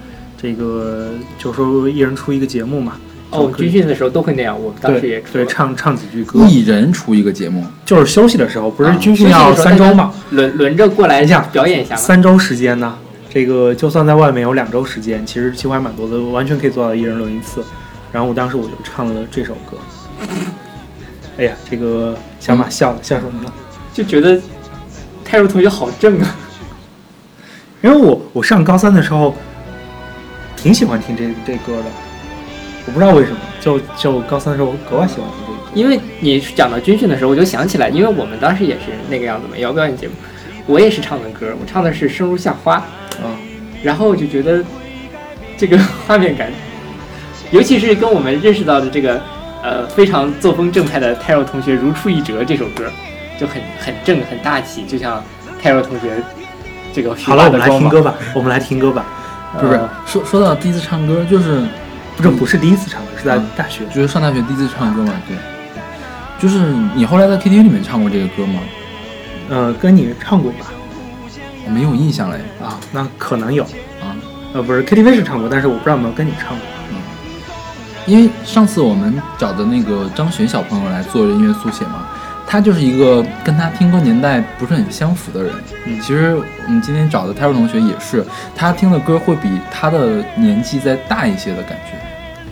这个就说一人出一个节目嘛。哦，我军训的时候都会那样，我们当时也对对，唱唱几句歌，一人出一个节目，就是休息的时候，不是啊军训要三周嘛？轮轮着过来一下表演一下。三周时间呢，这个就算在外面有两周时间，其实机会还蛮多的，完全可以做到一人轮一次。然后我当时我就唱了这首歌。哎呀，这个小马笑了，笑什么呢？就觉得泰若同学好正啊。因为我我上高三的时候挺喜欢听这这歌的，我不知道为什么，就就高三的时候我格外喜欢听这个歌。因为你讲到军训的时候，我就想起来，因为我们当时也是那个样子嘛，也要表演节目，我也是唱的歌，我唱的是《生如夏花》，啊，然后就觉得这个画面感，尤其是跟我们认识到的这个呃非常作风正派的泰若同学如出一辙，这首歌就很很正很大气，就像泰若同学这个好了，我们来听歌吧，我们来听歌吧。不是呃说说到第一次唱歌，就是不是不是第一次唱歌，是在嗯大学。就是上大学第一次唱歌嘛，对。就是你后来在 KTV 里面唱过这个歌吗？呃，跟你唱过吧？我没有印象嘞。啊，那可能有。啊，呃，不是 KTV 是唱过，但是我不知道有没有跟你唱过。嗯因为上次我们找的那个张璇小朋友来做音乐速写嘛，他就是一个跟他听歌年代不是很相符的人。嗯其实我们今天找的泰若同学也是，他听的歌会比他的年纪再大一些的感觉。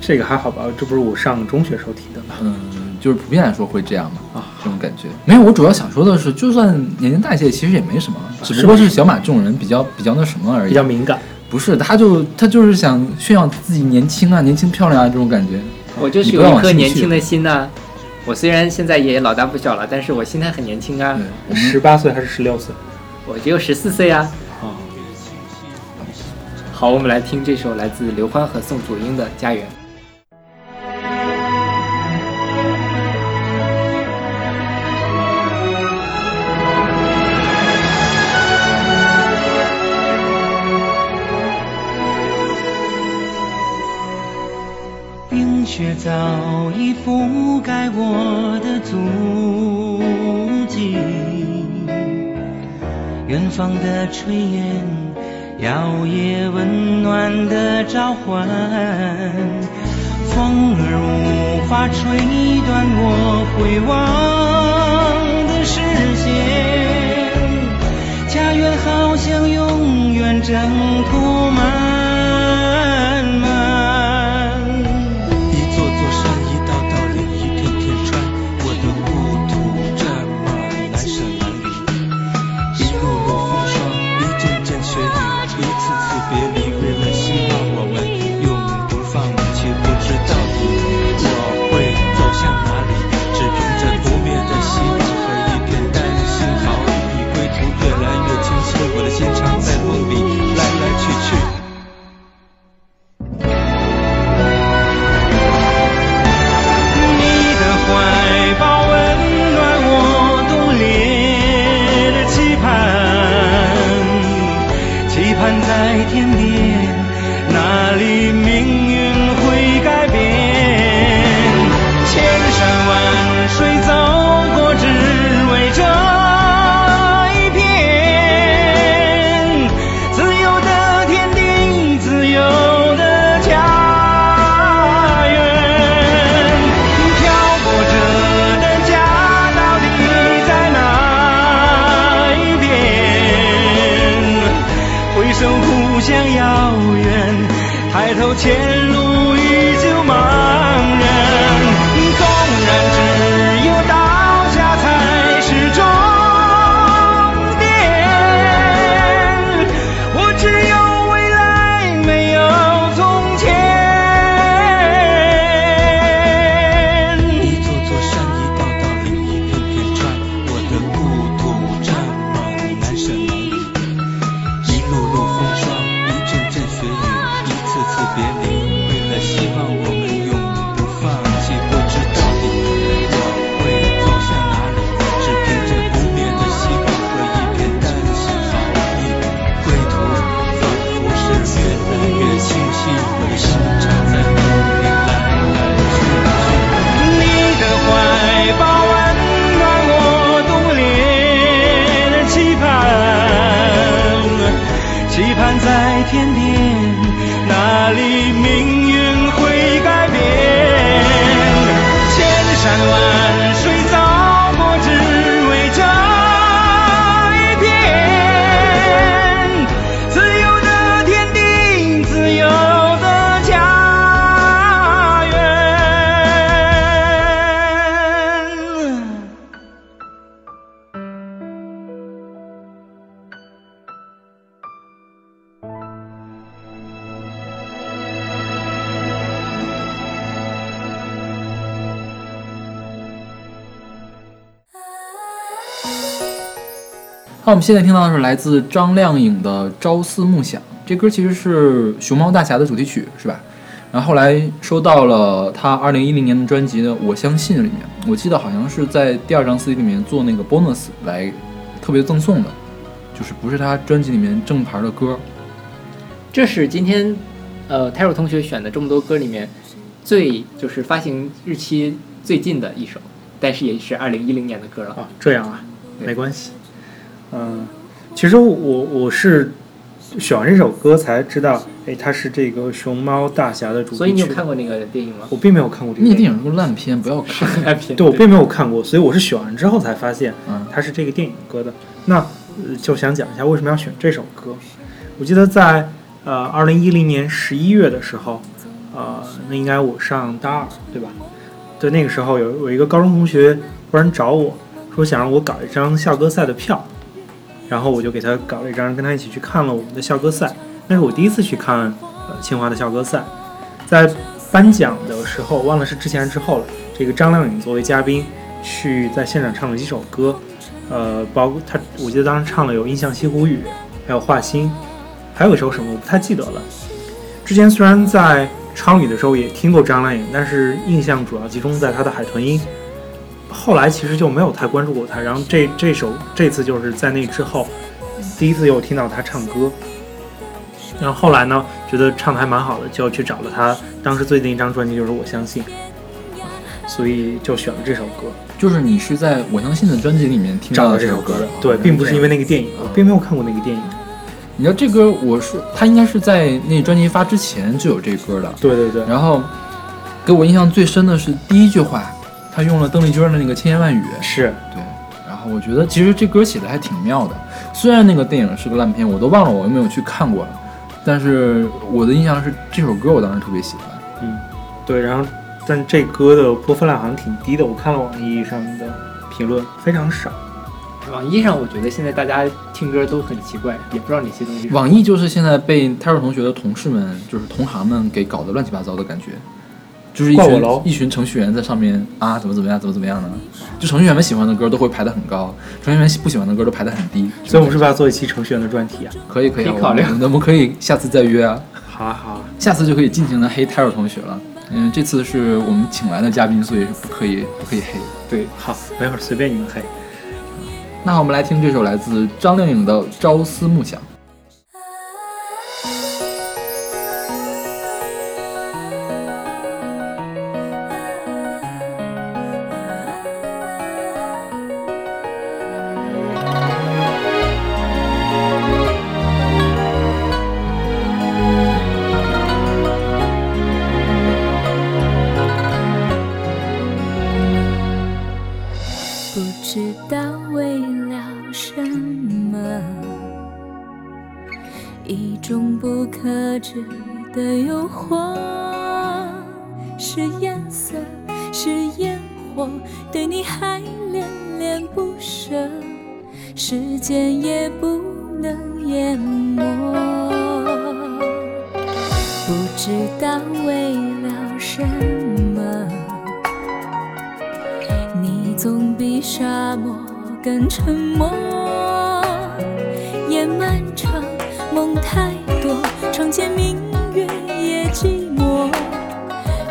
这个还好吧？这不是我上中学时候提的吗？嗯，就是普遍来说会这样嘛，啊，这种感觉。没有，我主要想说的是，就算年龄大一些，其实也没什么，只不过是小马这种人比较比较那什么而已。比较敏感。不是，他就他就是想炫耀自己年轻啊，年轻漂亮啊这种感觉。我就是有一颗年轻的心呐、我虽然现在也老大不小了，但是我心态很年轻啊十八岁还是十六岁？我只有十四岁啊。啊，好，我们来听这首来自刘欢和宋祖英的《家园》。早已覆盖我的足迹。远方的炊烟，摇曳温暖的召唤，风儿无法吹断我回望的视线。家园好像永远征途好，我们现在听到的是来自张靓颖的《朝思暮想》，这歌其实是《熊猫大侠》的主题曲，是吧？然后后来收到了他二零一零年的专辑的《我相信》里面，我记得好像是在第二张 CD 里面做那个 bonus 来特别赠送的，就是不是他专辑里面正牌的歌。这是今天，呃，泰若同学选的这么多歌里面最就是发行日期最近的一首，但是也是二零一零年的歌了。啊，这样啊，没关系。嗯，其实我我是选完这首歌才知道，哎，它是这个《熊猫大侠》的主题曲。所以你有看过那个电影吗？我并没有看过这个那个电影是个烂片，不要看。烂 片对我并没有看过，所以我是选完之后才发现嗯它是这个电影歌的。那、呃、就想讲一下为什么要选这首歌。我记得在呃二零一零年十一月的时候，呃，那应该我上大二对吧？对，那个时候有有一个高中同学忽然找我说想让我搞一张校歌赛的票，然后我就给他搞了一张，跟他一起去看了我们的校歌赛。那是我第一次去看呃清华的校歌赛，在颁奖的时候，忘了是之前之后了。这个张靓颖作为嘉宾去在现场唱了几首歌，呃，包括她，我记得当时唱了有《印象西湖雨》，还有《画心》，还有一首什么我不太记得了。之前虽然在昌语的时候也听过张靓颖，但是印象主要集中在她的《海豚音》。后来其实就没有太关注过他，然后这这首这次就是在那之后第一次又听到他唱歌，然后后来呢觉得唱的还蛮好的，就去找了他当时最近一张专辑就是《我相信》，所以就选了这首歌，就是你是在我相信的专辑里面听到的这首歌的。对，并不是因为那个电影，我并没有看过那个电影。你知道这歌，我是他应该是在那专辑发之前就有这歌的。对对对，然后给我印象最深的是第一句话，他用了邓丽君的那个千言万语。是对，然后我觉得其实这歌写的还挺妙的。虽然那个电影是个烂片，我都忘了我有没有去看过了，但是我的印象是这首歌我当时特别喜欢。嗯，对，然后但这歌的播放量好像挺低的，我看了网易上的评论非常少。网易上，我觉得现在大家听歌都很奇怪，也不知道哪些东西。网易就是现在被泰若同学的同事们，就是同行们给搞得乱七八糟的感觉，就是一群一群程序员在上面啊，怎么怎么样，怎么怎么样呢？就程序员们喜欢的歌都会排得很高，程序员不喜欢的歌都排得很低。所以我们是不是要做一期程序员的专题啊？可以可以啊，可以考虑我们我们可以下次再约啊，好啊好啊，下次就可以尽情的黑泰若同学了。嗯，这次是我们请来的嘉宾，所以是不可以不可以黑。对，好，没会儿随便你们黑。那我们来听这首来自张靓颖的《朝思暮想》。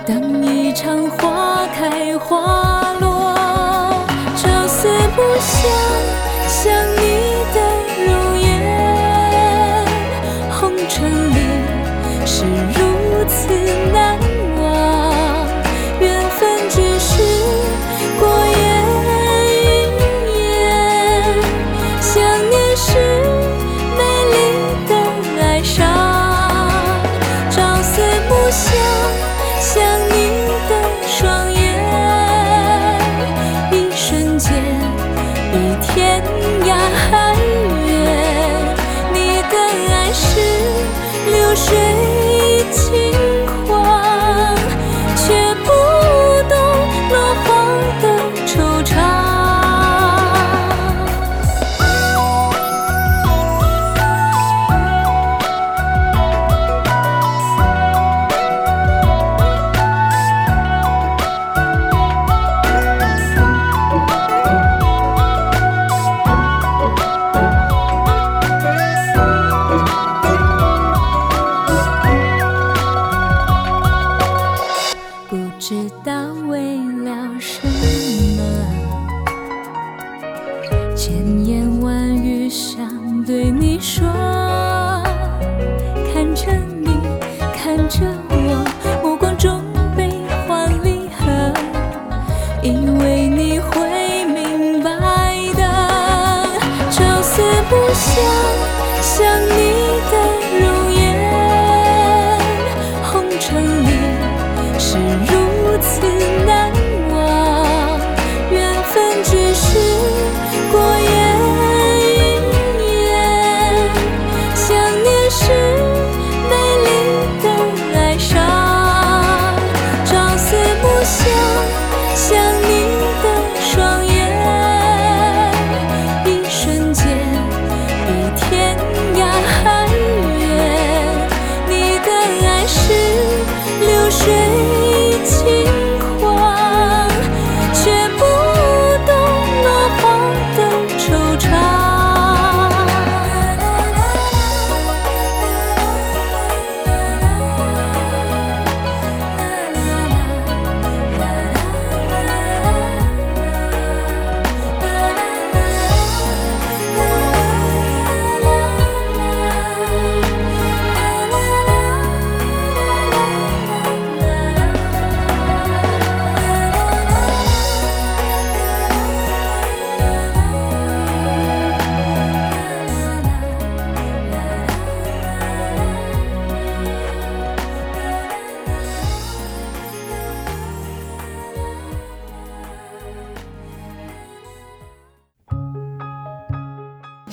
等一场花开花落，朝思暮想，想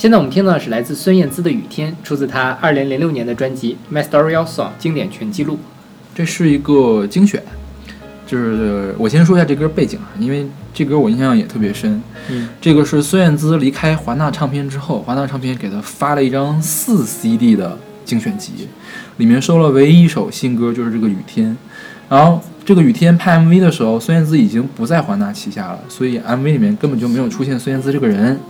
现在我们听到的是来自孙燕姿的《雨天》，出自她二零零六年的专辑《My Story Your Song》经典全记录。这是一个精选，就是我先说一下这歌背景啊，因为这歌我印象也特别深。嗯，这个是孙燕姿离开华纳唱片之后，华纳唱片给她发了一张四 CD 的精选集，里面收了唯一一首新歌，就是这个《雨天》。然后这个《雨天》拍 MV 的时候，孙燕姿已经不在华纳旗下了，所以 MV 里面根本就没有出现孙燕姿这个人，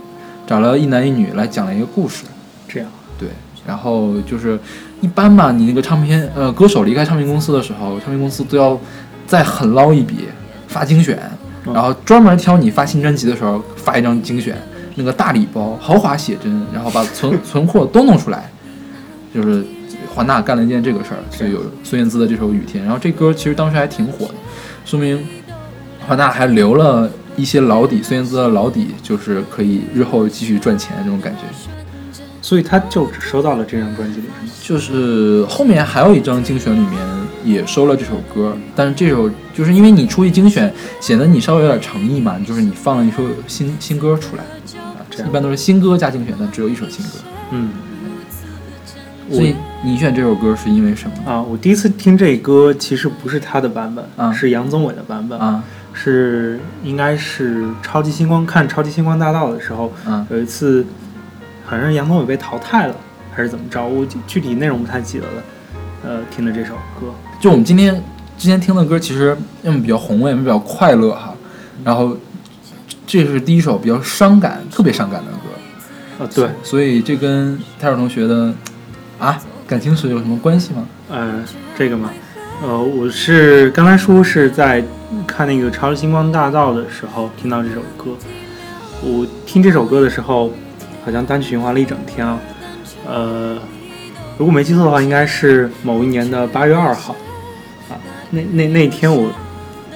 找了一男一女来讲了一个故事。这样，对，然后就是一般嘛，你那个唱片呃歌手离开唱片公司的时候，唱片公司都要再狠捞一笔发精选，嗯然后专门挑你发新专辑的时候发一张精选，那个大礼包、豪华写真，然后把存 存货都弄出来，就是华纳干了一件这个事儿，所以有孙燕姿的这首《雨天》，然后这歌其实当时还挺火的，说明华纳还留了一些老底，孙燕姿的老底，就是可以日后继续赚钱这种感觉。所以他就只收到了这张专辑里是吗？就是后面还有一张精选里面也收了这首歌，但是这首就是因为你出一精选，显得你稍微有点诚意嘛，就是你放了一首新新歌出来，啊，这样一般都是新歌加精选，但只有一首新歌。嗯，所以你选这首歌是因为什么啊，我第一次听这歌其实不是他的版本，啊是杨宗纬的版本，啊？是应该是超级星光看超级星光大道的时候，嗯有一次好像是杨宗纬被淘汰了还是怎么着，我具具体内容不太记得了。呃，听的这首歌，就我们今天之前听的歌，其实要么比较宏伟，要么比较快乐哈。然后这是第一首比较伤感、特别伤感的歌，呃，对，所以这跟泰尔同学的啊感情史有什么关系吗？呃，这个嘛，呃，我是刚才说是在看那个《超级星光大道》的时候听到这首歌。我听这首歌的时候，好像单曲循环了一整天啊。呃，如果没记错的话，应该是某一年的八月二号啊。那那那天我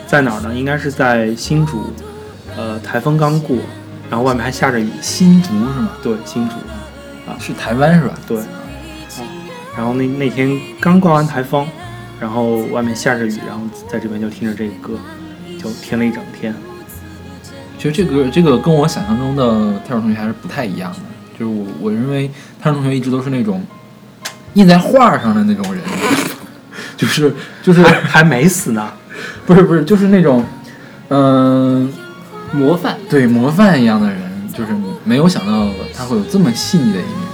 在哪儿呢？应该是在新竹，呃，台风刚过，然后外面还下着雨。新竹是吗？对，新竹。啊是台湾是吧？对，啊，然后那那天刚刮完台风，然后外面下着雨，然后在这边就听着这个歌，就听了一整天。其实这个这个跟我想象中的泰尔同学还是不太一样的，就是我我认为泰尔同学一直都是那种印在画上的那种人，就是就是还还没死呢，不是不是就是那种嗯、模范，对模范一样的人，就是没有想到他会有这么细腻的一面。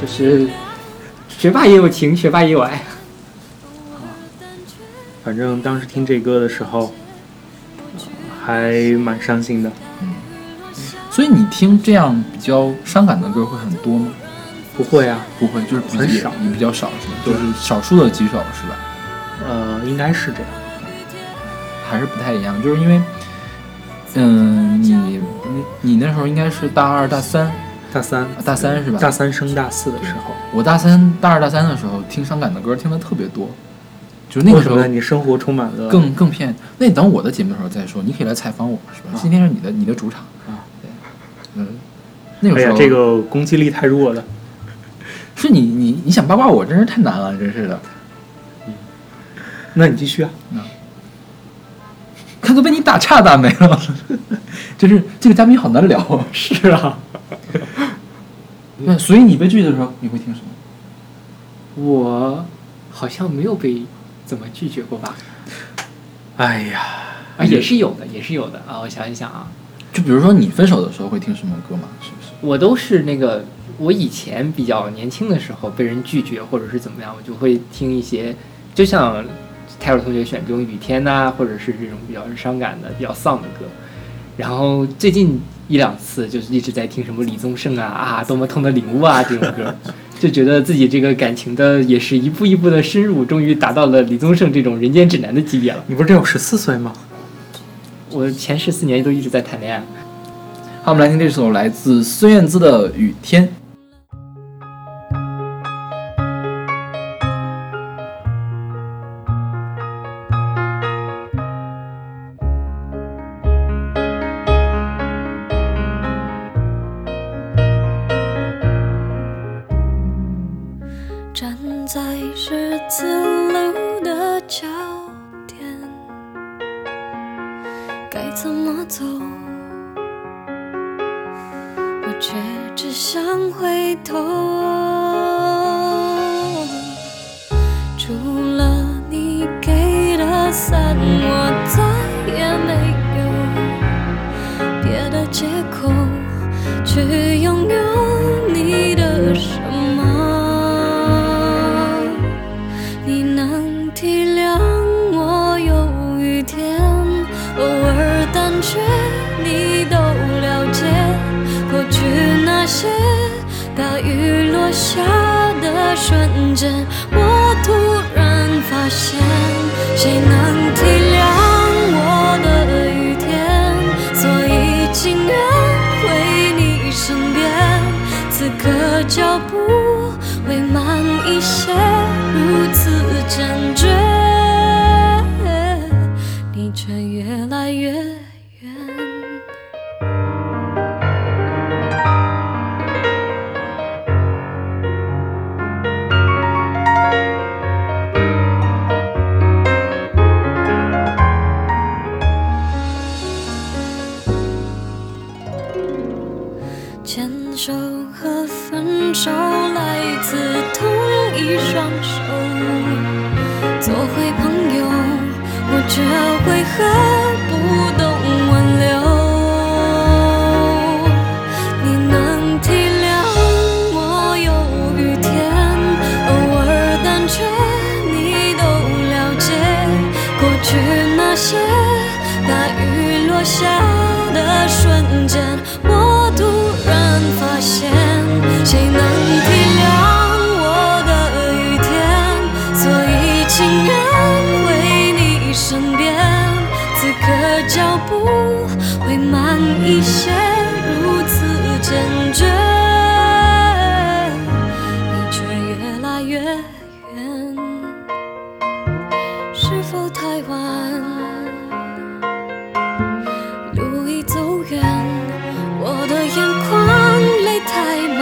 就是学霸也有情，学霸也有爱。反正当时听这歌的时候，呃还蛮伤心的。嗯所以你听这样比较伤感的歌会很多吗？不会啊，不会，就是比很少也比较少是吧？就是少数的几首是吧？呃，应该是这样。还是不太一样，就是因为，嗯，你你你那时候应该是大二大三，大三，大三是吧？大三升大四的时候，我大三大二大三的时候听伤感的歌听的特别多，就那个时候？你生活充满了更更偏。那你等我的节目的时候再说，你可以来采访我是吧？啊今天是你的你的主场啊，对，嗯，那个时候，哎呀这个攻击力太弱了。是你你你想八卦我真是太难了，真是的。那你继续啊。看都被你打岔打没了，就是这个嘉宾好难聊啊。是啊，那所以你被拒的时候，你会听什么？我好像没有被怎么拒绝过吧？哎呀，啊，也是有的，也是有的啊。我想一想啊，就比如说你分手的时候会听什么歌吗？是不是？我都是那个，我以前比较年轻的时候被人拒绝或者是怎么样，我就会听一些，就像泰尔同学选这种雨天呐、或者是这种比较伤感的、比较丧的歌。然后最近一两次就是一直在听什么李宗盛啊啊，多么痛的领悟啊这种歌，就觉得自己这个感情的也是一步一步的深入，终于达到了李宗盛这种人间指南的级别了。你不是只有十四岁吗？我前十四年都一直在谈恋爱。好，我们来听这首来自孙燕姿的《雨天》。远。是否太晚？路已走远，我的眼眶泪太满，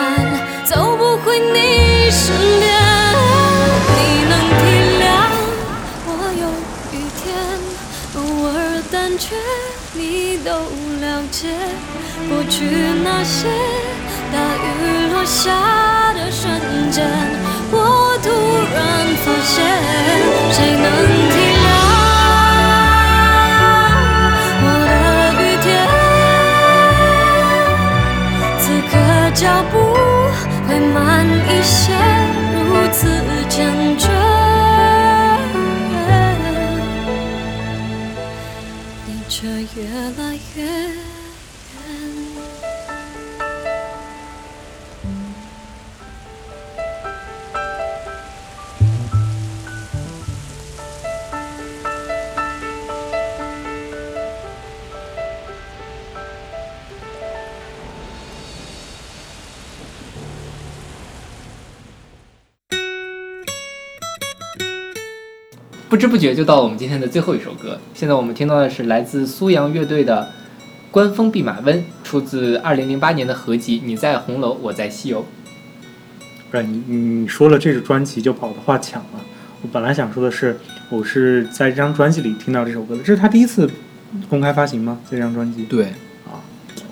走不回你身边。你能体谅我有雨天，偶尔胆怯，你都了解。过去那些大雨落下的瞬间，慢一些，如此坚决，你却越来不知不觉就到了我们今天的最后一首歌。现在我们听到的是来自苏阳乐队的《官风弼马温》，出自2008年的合集《你在红楼，我在西游》。不是你你说了这个专辑就把我的话抢了。我本来想说的是，我是在这张专辑里听到这首歌的，这是他第一次公开发行吗？这张专辑？对啊，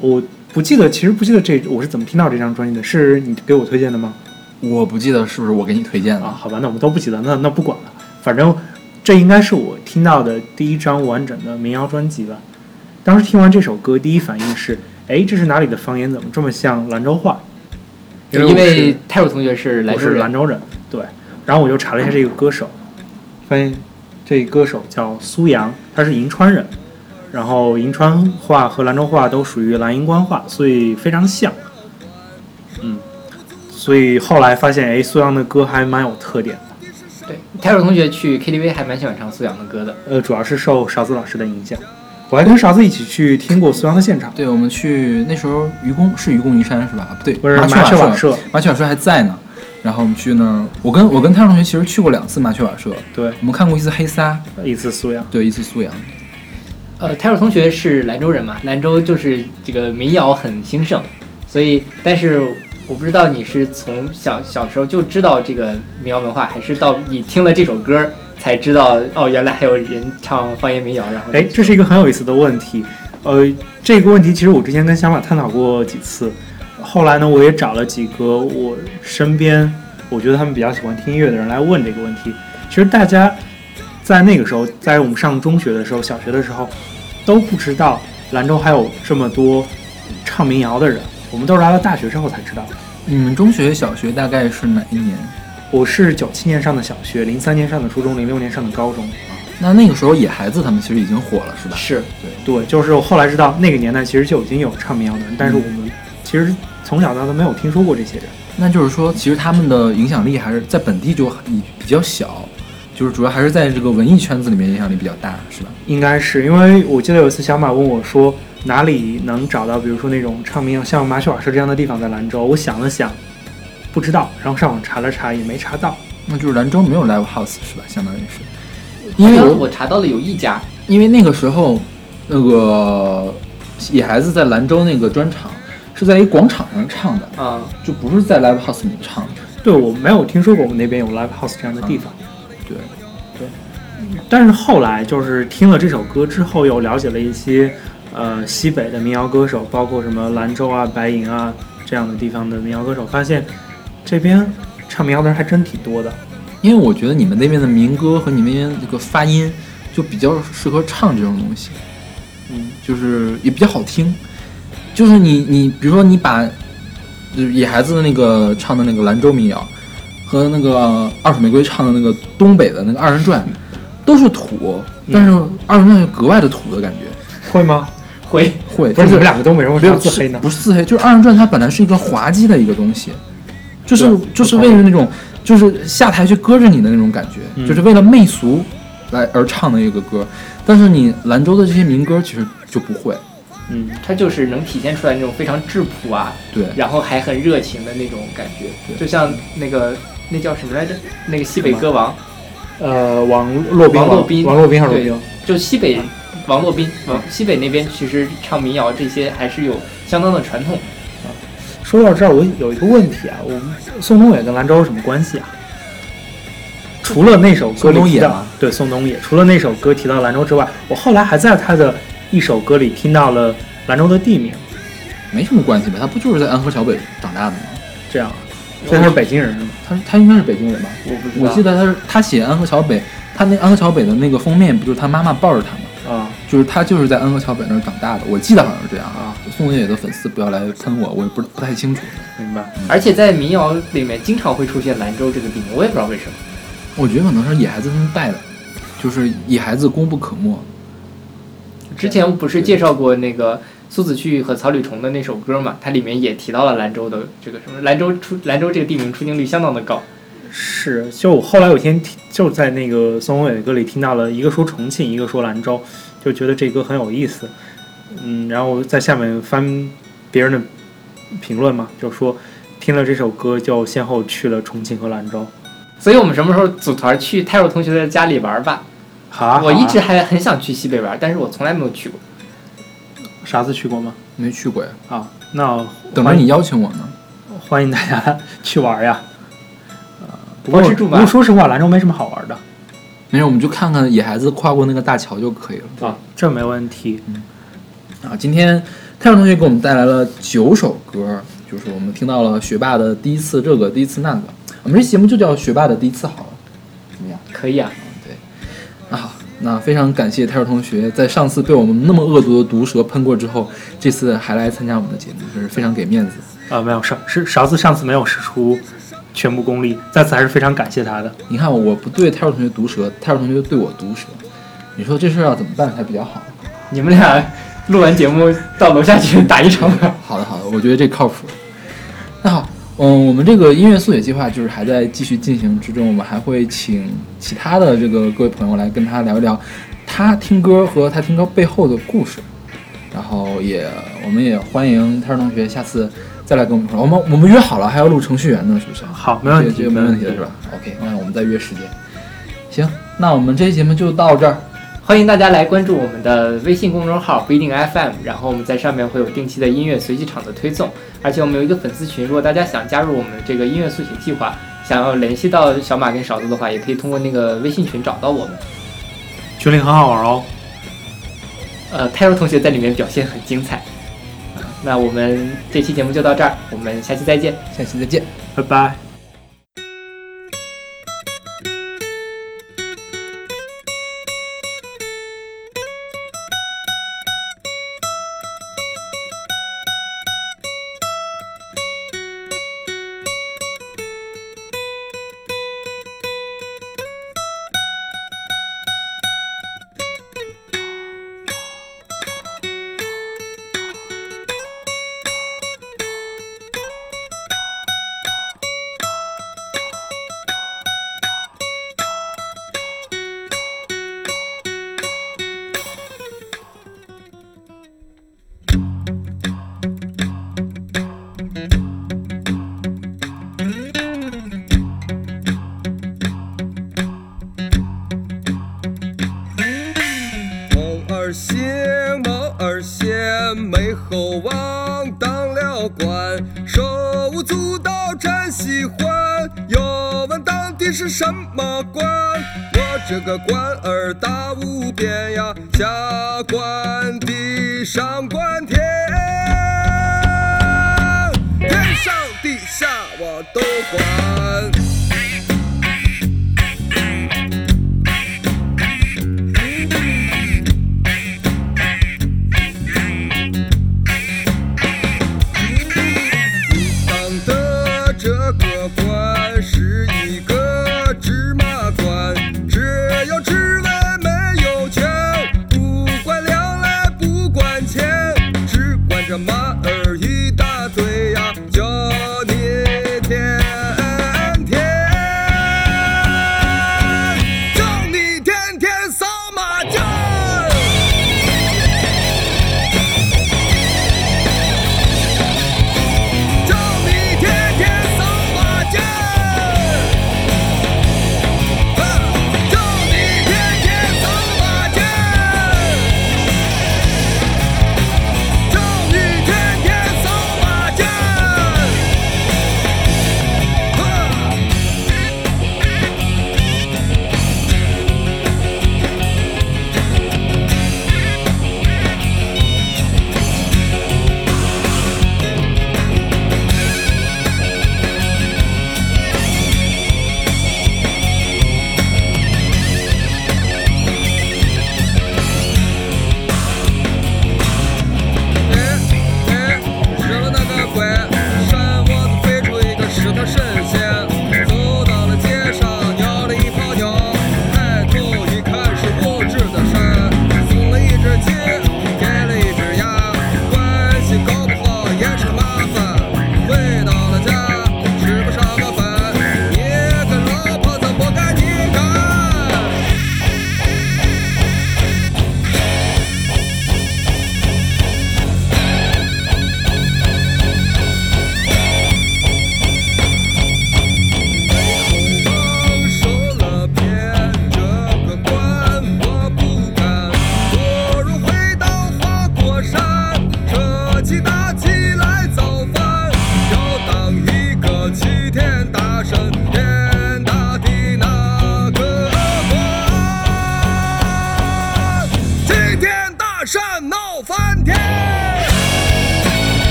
我不记得，其实不记得这我是怎么听到这张专辑的，是你给我推荐的吗？我不记得是不是我给你推荐的。啊，好吧，那我们都不记得，那那不管了，反正这应该是我听到的第一张完整的民谣专辑吧。当时听完这首歌，第一反应是，哎，这是哪里的方言？怎么这么像兰州话？因为泰若同学是兰我州人，是兰州人，对。然后我就查了一下这个歌手，发现这个歌手叫苏阳，他是银川人，然后银川话和兰州话都属于兰银官话，所以非常像。嗯，所以后来发现，哎，苏阳的歌还蛮有特点的。对，泰若同学去 KTV 还蛮喜欢唱苏阳的歌的。呃，主要是受勺子老师的影响。我还跟勺子一起去听过苏阳的现场，对，我们去那时候愚公是愚公移山是吧？不对，不是麻雀瓦舍麻雀瓦舍还在呢。然后我们去那儿，我跟我跟泰同学其实去过两次麻雀瓦舍，对，我们看过一次黑撒，一次苏阳。对，一次苏阳。呃，泰若同学是兰州人嘛，兰州就是这个民谣很兴盛，所以但是我不知道你是从小小时候就知道这个民谣文化，还是到你听了这首歌才知道哦，原来还有人唱方言民谣，然后哎，这是一个很有意思的问题。呃，这个问题其实我之前跟小马探讨过几次，后来呢，我也找了几个我身边我觉得他们比较喜欢听音乐的人来问这个问题。其实大家在那个时候，在我们上中学的时候、小学的时候，都不知道兰州还有这么多唱民谣的人，我们都是来了大学之后才知道的。你们中学、小学大概是哪一年？我是九七年上的小学，零三年上的初中，零六年上的高中。那那个时候野孩子他们其实已经火了，是吧？是对对，就是我后来知道那个年代其实就已经有唱民谣的人，但是我们其实从小到大没有听说过这些人。那就是说，其实他们的影响力还是在本地就比比较小，就是主要还是在这个文艺圈子里面影响力比较大，是吧？应该是因为我记得有一次小马问我说哪里能找到，比如说那种唱民谣像麻雀瓦舍这样的地方在兰州。我想了想，不知道，然后上网查了查也没查到。那就是兰州没有 live house 是吧？相当于是，因为我我查到了有一家，因为那个时候，那个野孩子在兰州那个专场是在一广场上唱的，啊、就不是在 live house 里面唱的。对我没有听说过我们那边有 live house 这样的地方。对对，但是后来就是听了这首歌之后，又了解了一些呃西北的民谣歌手，包括什么兰州啊、白银啊这样的地方的民谣歌手，发现这边唱民谣的人还真挺多的。因为我觉得你们那边的民歌和你们那边这个发音就比较适合唱这种东西，嗯，就是也比较好听。就是你你比如说你把野孩子的那个唱的那个兰州民谣和那个二手玫瑰唱的那个东北的那个二人转，都是土，但是二人转就格外的土的感觉。会吗？会会，不是你们两个都没人为没有啥自黑呢？不是自黑，就是二人转它本来是一个滑稽的一个东西，就是就是为了那种就是下台去搁着你的那种感觉，嗯就是为了媚俗来而唱的一个歌。但是你兰州的这些民歌其实就不会，嗯，它就是能体现出来那种非常质朴啊，对然后还很热情的那种感觉，就像那个那叫什么来着？那个西北歌王，呃，王洛宾，王洛宾王洛宾还是洛对宾？就西北王洛宾，王西北那边其实唱民谣这些还是有相当的传统。说到这儿，我有一个问题啊，我们宋冬野跟兰州有什么关系啊？除了那首歌里提到宋冬野吗，对宋冬野，除了那首歌提到兰州之外，我后来还在他的一首歌里听到了兰州的地名，没什么关系吧？他不就是在安河桥北长大的吗？这样啊，所以他是北京人是吗？他他应该是北京人吧？我不知道，我记得他是他写安河桥北，他那安河桥北的那个封面不就是他妈妈抱着他吗？啊，就是他就是在安河桥北那儿长大的，我记得好像是这样啊。宋冬野的粉丝不要来喷我，我也不不太清楚。明白。而且在民谣里面经常会出现兰州这个地名，我也不知道为什么。我觉得可能是野孩子他们带的，就是野孩子功不可没。之前不是介绍过那个苏子旭和草履虫的那首歌嘛？它里面也提到了兰州的这个什么兰州出兰州这个地名出镜率相当的高。是，就我后来有一天听就在那个宋冬野的歌里听到了一个说重庆，一个说兰州，就觉得这歌很有意思。嗯，然后在下面翻别人的评论嘛，就说听了这首歌就先后去了重庆和兰州。所以我们什么时候组团去泰若同学的家里玩吧？好啊，我一直还很想去西北玩，但是我从来没有去过。啥子去过吗？没去过呀，啊，那等着你邀请我呢。欢迎大家 去玩呀。呃，不过说实话，兰州没什么好玩的没事，我们就看看野孩子跨过那个大桥就可以了。啊，这没问题。嗯啊，今天太阳同学给我们带来了九首歌，就是我们听到了学霸的第一次这个，第一次那个。我们这节目就叫学霸的第一次好了，怎么样？可以啊，那好，那非常感谢泰尔同学，在上次被我们那么恶毒的毒舌喷过之后，这次还来参加我们的节目，真是非常给面子。啊，没有上是勺子上次没有使出全部功力，在此还是非常感谢他的。你看，我不对泰尔同学毒舌，泰尔同学对我毒舌，你说这事儿要怎么办才比较好？你们俩录完节目到楼下去打一场吧。好的，好的，我觉得这靠谱。那好，嗯，我们这个音乐速写计划就是还在继续进行之中，我们还会请其他的这个各位朋友来跟他聊一聊他听歌和他听歌背后的故事。然后也，我们也欢迎泰尔同学下次再来跟我们说。我们我们约好了，还要录程序员呢，是不是？好，没问题，这个没问题的是吧？OK，那我们再约时间。行，那我们这期节目就到这儿。欢迎大家来关注我们的微信公众号不一定 FM，然后我们在上面会有定期的音乐随机场的推送，而且我们有一个粉丝群，如果大家想加入我们这个音乐速写计划，想要联系到小马跟勺子的话，也可以通过那个微信群找到我们。群里很好玩哦。呃，泰若同学在里面表现很精彩，那我们这期节目就到这儿，我们下期再见。下期再见。拜拜。这个官